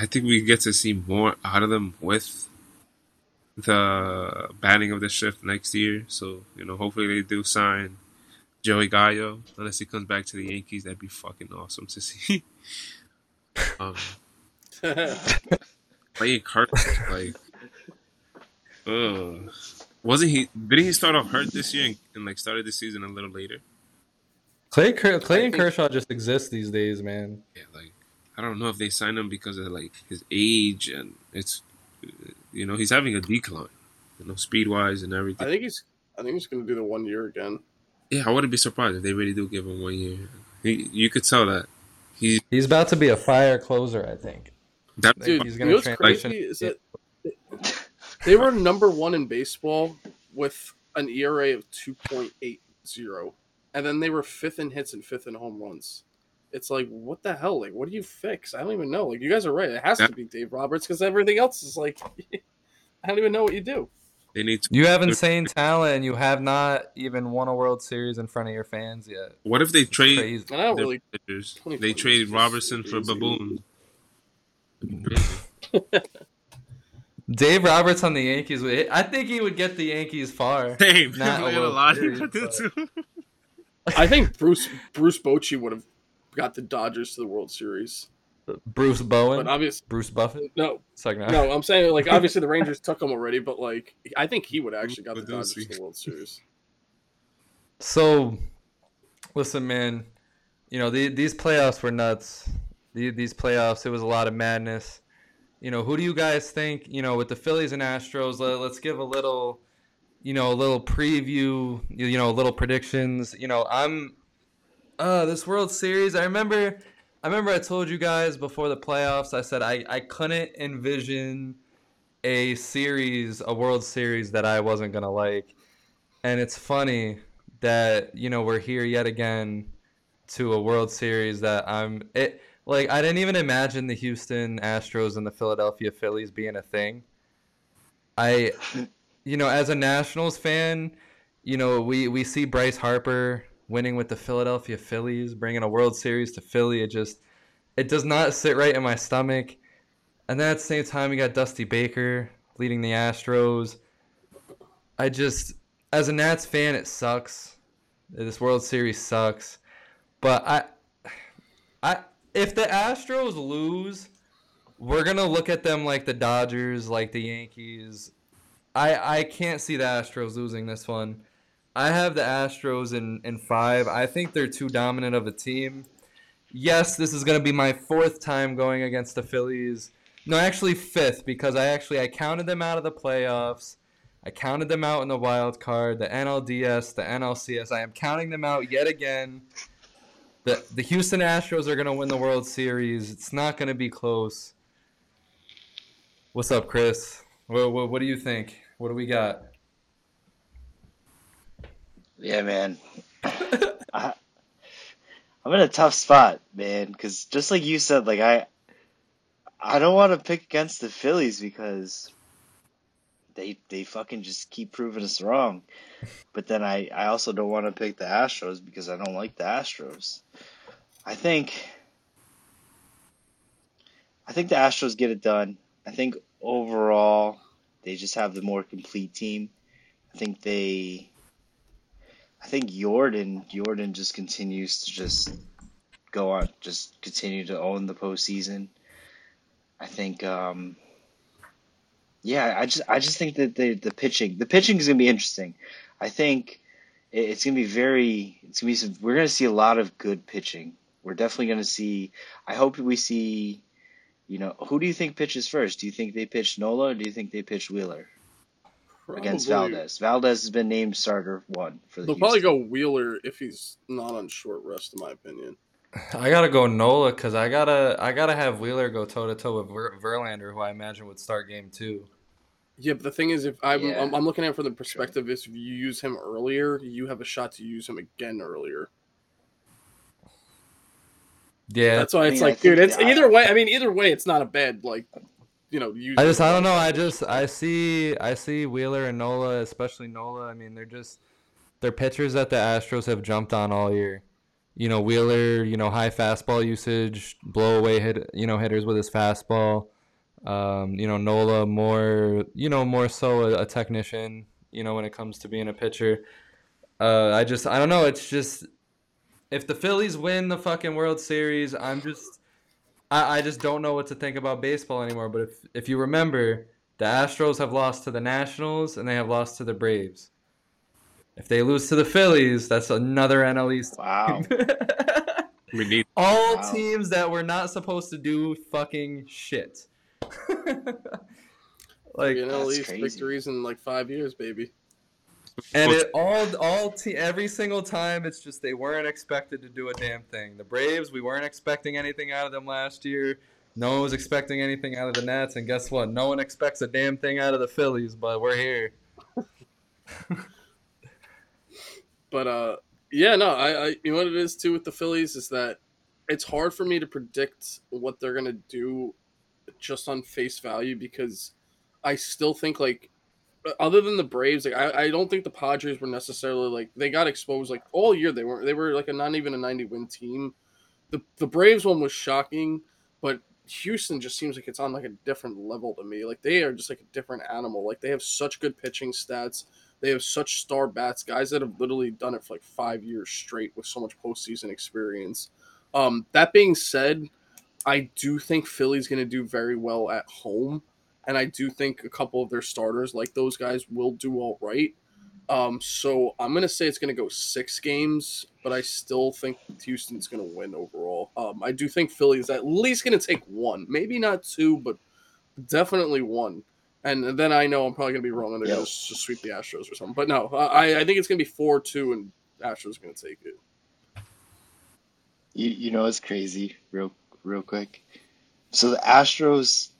I think we get to see more out of them with the banning of the shift next year. So you know, hopefully they do sign Joey Gallo unless he comes back to the Yankees. That'd be fucking awesome to see. um, playing Kirk, like, uh, wasn't he? Didn't he start off hurt this year and, and like started the season a little later? Clay Clay and Kershaw just exist these days, man. Yeah, like I don't know if they signed him because of like his age and it's, you know, he's having a decline, you know, speed wise and everything. I everything. think he's. I think he's going to do the one year again. Yeah, I wouldn't be surprised if they really do give him one year. He, you could tell that he He's about to be a fire closer, I think. that Dude, He's gonna know what's transition- crazy is that they were number one in baseball with an ERA of two point eight zero, and then they were fifth in hits and fifth in home runs. It's like, what the hell? Like, what do you fix? I don't even know. Like, you guys are right. It has Yeah. to be Dave Roberts because everything else is like, I don't even know what you do. they need to. You have insane talent, and you have not even won a World Series in front of your fans yet. What if they trade Crazy. I don't really. pitchers? 2020 They trade is Robertson for crazy. Baboon. Dave Roberts on the Yankees. I think he would get the Yankees far. Same. Not I'm a not gonna World lie. Series, but- I think Bruce Bruce Bochy would have got the Dodgers to the World Series, Bruce Bowen, but obviously, Bruce Buffett. no, Second round. no. I'm saying like obviously the Rangers took him already, but like I think he would actually got the Dodgers to the World Series. So, listen, man. You know the, these playoffs were nuts. The, these playoffs, it was a lot of madness. You know, who do you guys think? You know, with the Phillies and Astros, let, let's give a little, you know, a little preview. You, you know, little predictions. You know, I'm, uh, this World Series. I remember, I remember I told you guys before the playoffs. I said I I couldn't envision a series, a World Series that I wasn't gonna like. And it's funny that you know we're here yet again to a World Series that I'm it like I didn't even imagine the Houston Astros and the Philadelphia Phillies being a thing. I you know as a Nationals fan, you know we we see Bryce Harper winning with the Philadelphia Phillies, bringing a World Series to Philly. It just it does not sit right in my stomach. And then at the same time, we got Dusty Baker leading the Astros. I just as a Nats fan, it sucks. This World Series sucks. But I, I if the Astros lose, we're gonna look at them like the Dodgers, like the Yankees. I I can't see the Astros losing this one. I have the Astros in in five. I think they're too dominant of a team. Yes, this is gonna be my fourth time going against the Phillies. No, actually fifth because I actually I counted them out of the playoffs. I counted them out in the wild card, the NLDS, the NLCS. I am counting them out yet again. The the Houston Astros are going to win the World Series. It's not going to be close. What's up, Chris? What, what, what do you think? What do we got? Yeah, man. I, I'm in a tough spot, man, because just like you said, like I, I don't want to pick against the Phillies because they they fucking just keep proving us wrong. But then I I also don't want to pick the Astros because I don't like the Astros. I think I think the Astros get it done. I think overall they just have the more complete team. I think they I think Yordan Yordan just continues to just go on, just continue to own the postseason. I think, um, yeah, I just I just think that the the pitching the pitching is gonna be interesting. I think it- it's gonna be very it's gonna be some, we're gonna see a lot of good pitching. We're definitely gonna see. I hope we see. You know, who do you think pitches first? Do you think they pitch Nola or do you think they pitch Wheeler? Against Valdez. Valdez has been named starter one for the. They'll probably go Wheeler if he's not on short rest, in my opinion. I gotta go Nola because I gotta I gotta have Wheeler go toe to toe with Ver- Verlander, who I imagine would start game two. Yeah, but the thing is, if I'm, Yeah. I'm, I'm looking at it from the perspective is if you use him earlier, you have a shot to use him again earlier. Yeah, That's why I it's mean, I like, dude, it's either way. I mean, either way, it's not a bad like, you know. I just I don't know. I just I see I see Wheeler and Nola, especially Nola. I mean, they're just they're pitchers that the Astros have jumped on all year. You know, Wheeler, you know, high fastball usage, blow away hit, you know, hitters with his fastball. Um, you know, Nola more, you know, more so a, a technician. You know, when it comes to being a pitcher. Uh, I just I don't know. It's just if the Phillies win the fucking World Series, I'm just I, I just don't know what to think about baseball anymore. But if if you remember, the Astros have lost to the Nationals and they have lost to the Braves. If they lose to the Phillies, that's another NL East. Wow. We need All Wow. teams that were not supposed to do fucking shit. like you know, at That's least crazy. victories in like five years, baby. And it all all te- every single time it's just they weren't expected to do a damn thing. The Braves, we weren't expecting anything out of them last year. No one was expecting anything out of the Nats, and guess what? No one expects a damn thing out of the Phillies, but we're here. But uh, yeah, no, I, I you know what it is too with the Phillies is that it's hard for me to predict what they're gonna do just on face value because I still think like other than the Braves, like I, I don't think the Padres were necessarily like they got exposed like all year they were they were like a not even a ninety win team. The the Braves one was shocking, but Houston just seems like it's on like a different level to me. Like they are just like a different animal. Like they have such good pitching stats. They have such star bats, guys that have literally done it for like five years straight with so much postseason experience. Um, that being said, I do think Philly's going to do very well at home, and I do think a couple of their starters, like those guys, will do all right. Um, so I'm going to say it's going to go six games, but I still think Houston's going to win overall. Um, I do think Philly is at least going to take one, maybe not two, but definitely one. And then I know I'm probably going to be wrong, and they're Yep. to just sweep the Astros or something. But no, I, I think it's going to be four two, and Astros going to take it. You you know it's crazy, real real quick. So the Astros,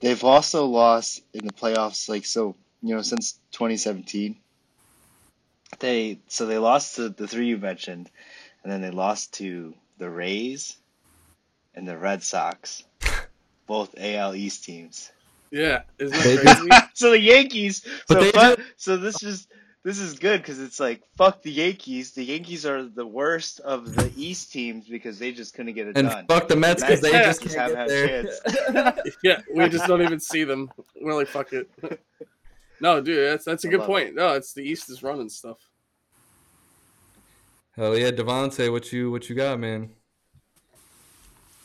they've also lost in the playoffs, like so you know since 2017. They so they lost to the three you mentioned, and then they lost to the Rays and the Red Sox, both AL East teams. Yeah, isn't that crazy? so the Yankees. But so they fu- so this is this is good because it's like fuck the Yankees. The Yankees are the worst of the East teams because they just couldn't get it And done. fuck the Mets because they just have can't had get there. yeah, we just don't even see them. We're like, fuck it. No, dude, that's that's a I good love point. No, it's the East is running stuff. Hell yeah, Devante, what you what you got, man?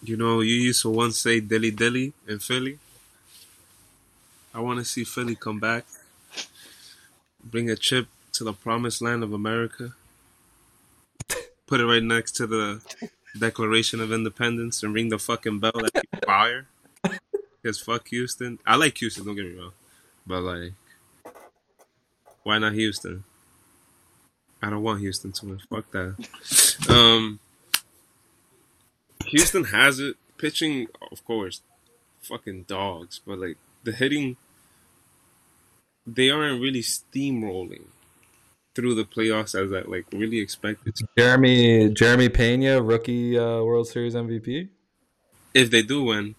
You know, you used to once say dilly dilly in Philly. I want to see Philly come back, bring a chip to the promised land of America, put it right next to the Declaration of Independence, and ring the fucking bell at fire. Because fuck Houston. I like Houston, don't get me wrong. But, like, why not Houston? I don't want Houston to win. Fuck that. Um, Houston has it. Pitching, of course, fucking dogs. But like the hitting, they aren't really steamrolling through the playoffs as I like really expected. Jeremy Jeremy Pena, rookie uh, World Series MVP. If they do win,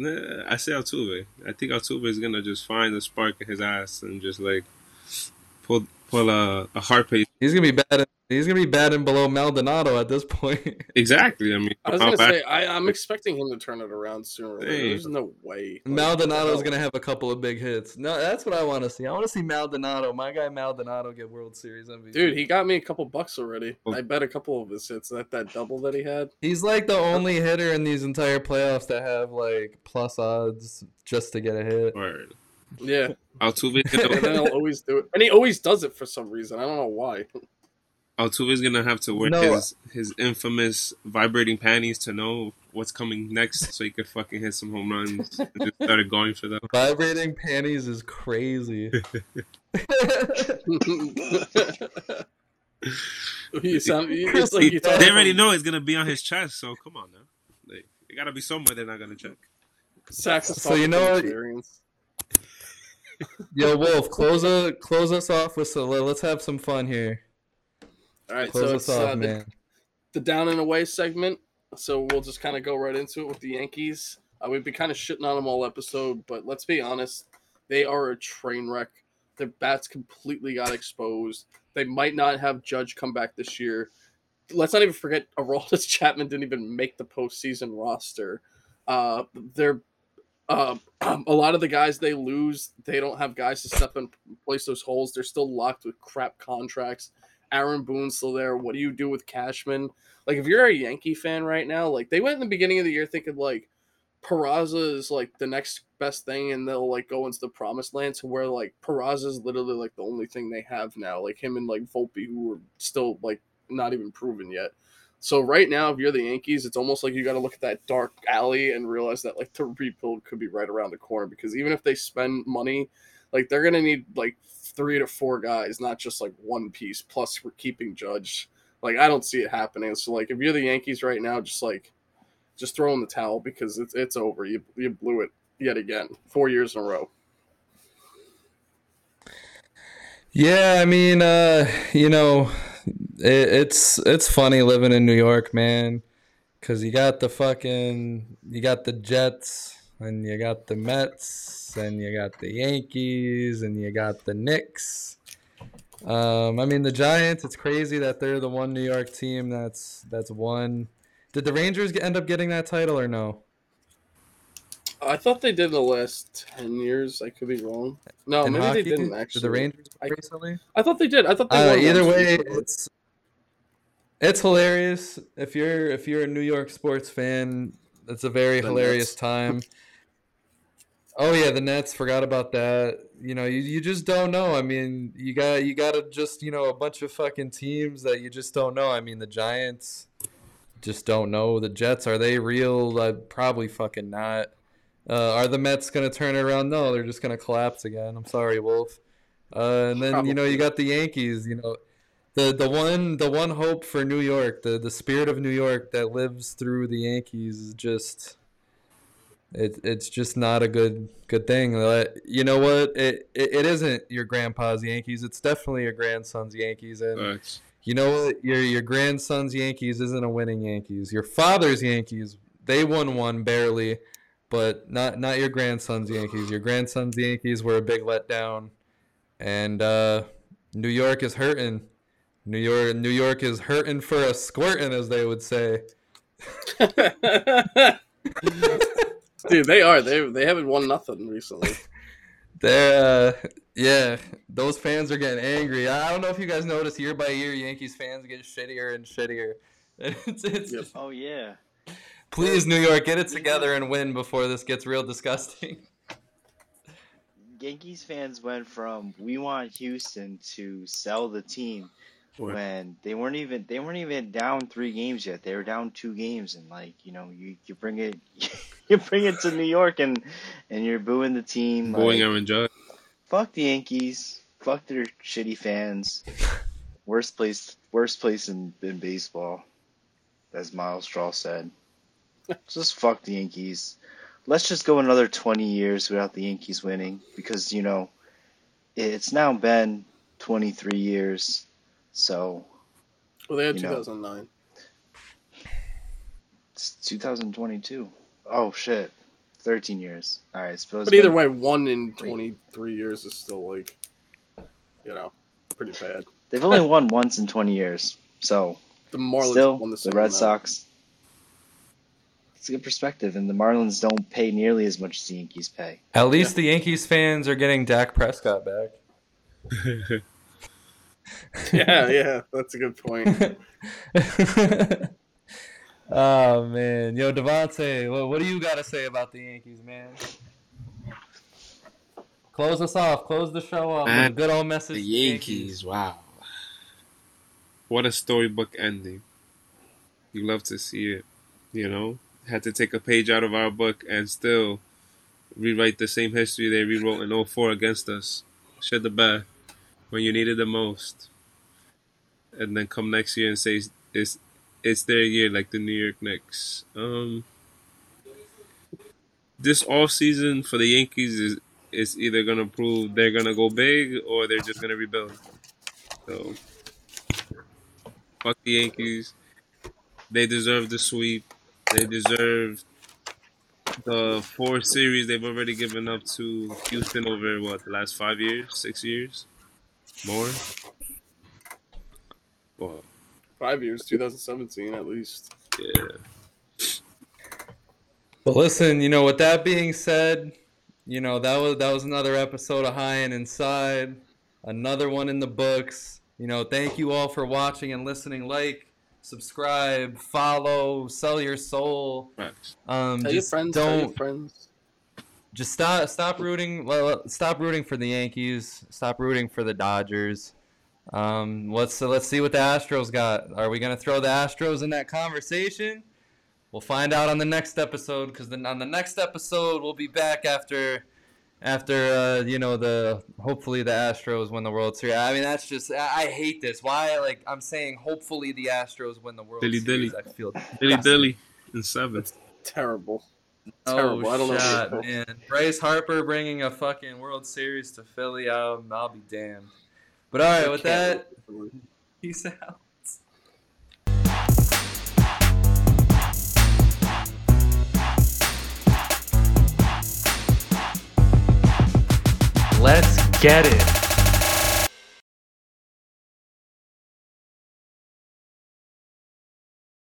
I say Altuve. I think Altuve is gonna just find a spark in his ass and just like pull pull a, a heart pace. He's gonna be bad. He's gonna be batting below Maldonado at this point. Exactly. I mean, I was how gonna bad- say I, I'm expecting him to turn it around sooner. or later. Hey. There's no way. Like, Maldonado's no. gonna have a couple of big hits. No, that's what I want to see. I want to see Maldonado, my guy Maldonado, get World Series MVP. Dude, he got me a couple bucks already. I bet a couple of his hits. That that double that he had. he's like the only hitter in these entire playoffs that have like plus odds just to get a hit. Word. Yeah, Altuve. and then he'll always do it, and he always does it for some reason. I don't know why. Altuve's gonna have to wear No. his his infamous vibrating panties to know what's coming next, so he could fucking hit some home runs. and just started going for them. Vibrating panties is crazy. you sound, you, it's like you They already know it's gonna be on his chest, so come on now. Like, it gotta be somewhere they're not gonna check. Sax is So you talking know from what- experience. Yo, Wolf, close a, close us off with some. let's have some fun here. All right, Close so it's off, uh, the, man. the down and away segment. So we'll just kind of go right into it with the Yankees. Uh, we've been kind of shitting on them all episode, but let's be honest, they are a train wreck. Their bats completely got exposed. They might not have Judge come back this year. Let's not even forget Aroldis Chapman didn't even make the postseason roster. Uh, they're uh, a lot of the guys they lose, they don't have guys to step in and place those holes. They're still locked with crap contracts. Aaron Boone's still there. What do you do with Cashman? Like, if you're a Yankee fan right now, like they went in the beginning of the year thinking like Peraza is like the next best thing, and they'll like go into the promised land to where like Peraza is literally like the only thing they have now. Like him and like Volpe, who are still like not even proven yet. So right now, if you're the Yankees, it's almost like you got to look at that dark alley and realize that like the rebuild could be right around the corner. Because even if they spend money, like they're gonna need like three to four guys, not just like one piece. Plus, we're keeping Judge. Like I don't see it happening. So like if you're the Yankees right now, just like just throw in the towel because it's it's over. You you blew it yet again, four years in a row. Yeah, I mean, uh, you know, it, it's it's funny living in New York, man, because you got the fucking you got the Jets and you got the Mets and you got the Yankees and you got the Knicks. Um, I mean, the Giants. It's crazy that they're the one New York team that's that's won. Did the Rangers end up getting that title or no? I thought they did in the last ten years. I could be wrong. No, In maybe hockey? they didn't Did actually. the Rangers I- recently? I thought they did. I thought they Uh, won either way, recently. it's it's hilarious. If you're if you're a New York sports fan, it's a very The hilarious Nets. time. Oh yeah, the Nets. Forgot about that. You know, you, you just don't know. I mean, you got you got to just you know a bunch of fucking teams that you just don't know. I mean, the Giants just don't know. The Jets are they real? Uh, probably fucking not. Uh, are the Mets gonna turn it around? No, they're just gonna collapse again. I'm sorry, Wolf. Uh, and then you know you got the Yankees. You know, the the one the one hope for New York, the the spirit of New York that lives through the Yankees is just it it's just not a good good thing. Uh, You know what? It, it it isn't your grandpa's Yankees. It's definitely your grandson's Yankees, and Facts. you know what? Your your grandson's Yankees isn't a winning Yankees. Your father's Yankees, they won one barely, but not not your grandson's Yankees. Your grandson's Yankees were a big letdown, and uh, New York is hurting. New York New York is hurting for a squirting, as they would say. Dude, they are. They they haven't won nothing recently. They're, uh, yeah, those fans are getting angry. I don't know if you guys notice year by year, Yankees fans get shittier and shittier. It's, it's, Yep. Oh yeah. Please, New York, get it together and win before this gets real disgusting. Yankees fans went from we want Houston to sell the team What? when they weren't even they weren't even down three games yet. They were down two games, and like you know you, you bring it you bring it to New York and and you're booing the team. Booing like, Aaron Judge. fuck the Yankees. Fuck their shitty fans. worst place worst place in, in baseball, as Myles Straw said. just fuck the Yankees. Let's just go another twenty years without the Yankees winning because you know it's now been twenty three years. So Well, they had You know. 2009. it's 2022. Oh shit, 13 years. All right, so it's But either way, one in 23 years is still like, you know, pretty bad. they've only won once in 20 years. So The Marlins still, won the, the Red amount. Sox. It's a good perspective, and the Marlins don't pay nearly as much as the Yankees pay. At least the Yankees fans are getting Dak Prescott back. Yeah, yeah, that's a good point. oh man, yo Devante, what, what do you got to say about the Yankees, man? Close us off. Close the show off with a Man, good old message. the to Yankees, wow. what a storybook ending. You love to see it, you know. Had to take a page out of our book and still rewrite the same history they rewrote in 04 against us. Shed the bed when you needed the most. And then come next year and say it's it's their year like the New York Knicks. Um this off season for the Yankees is is either gonna prove they're gonna go big or they're just gonna rebuild. So fuck the Yankees. They deserve the sweep. They deserve the four series they've already given up to Houston over what the last five years, six years, more. Well, Five years, 2017 at least. yeah. But listen, you know, with that being said, you know, that was that was another episode of High and Inside. Another one in the books. You know, thank you all for watching and listening. Like, subscribe, follow, sell your soul. Um, Tell your just friends. Tell your don't friends. Just stop stop rooting well stop rooting for the Yankees stop rooting for the Dodgers um let's let's see what the Astros got are we gonna throw the Astros in that conversation we'll find out on the next episode because then on the next episode we'll be back after after uh you know the hopefully the Astros win the World Series I mean that's just I, I hate this why like I'm saying hopefully the Astros win the World Dilly Series dilly. I feel Dilly disgusting. dilly in seven. Terrible. Oh, Terrible. I don't shot, what- oh, man. Bryce Harper bringing a fucking World Series to Philly. I'll, I'll be damned. But all right, with that, peace out. Let's get it.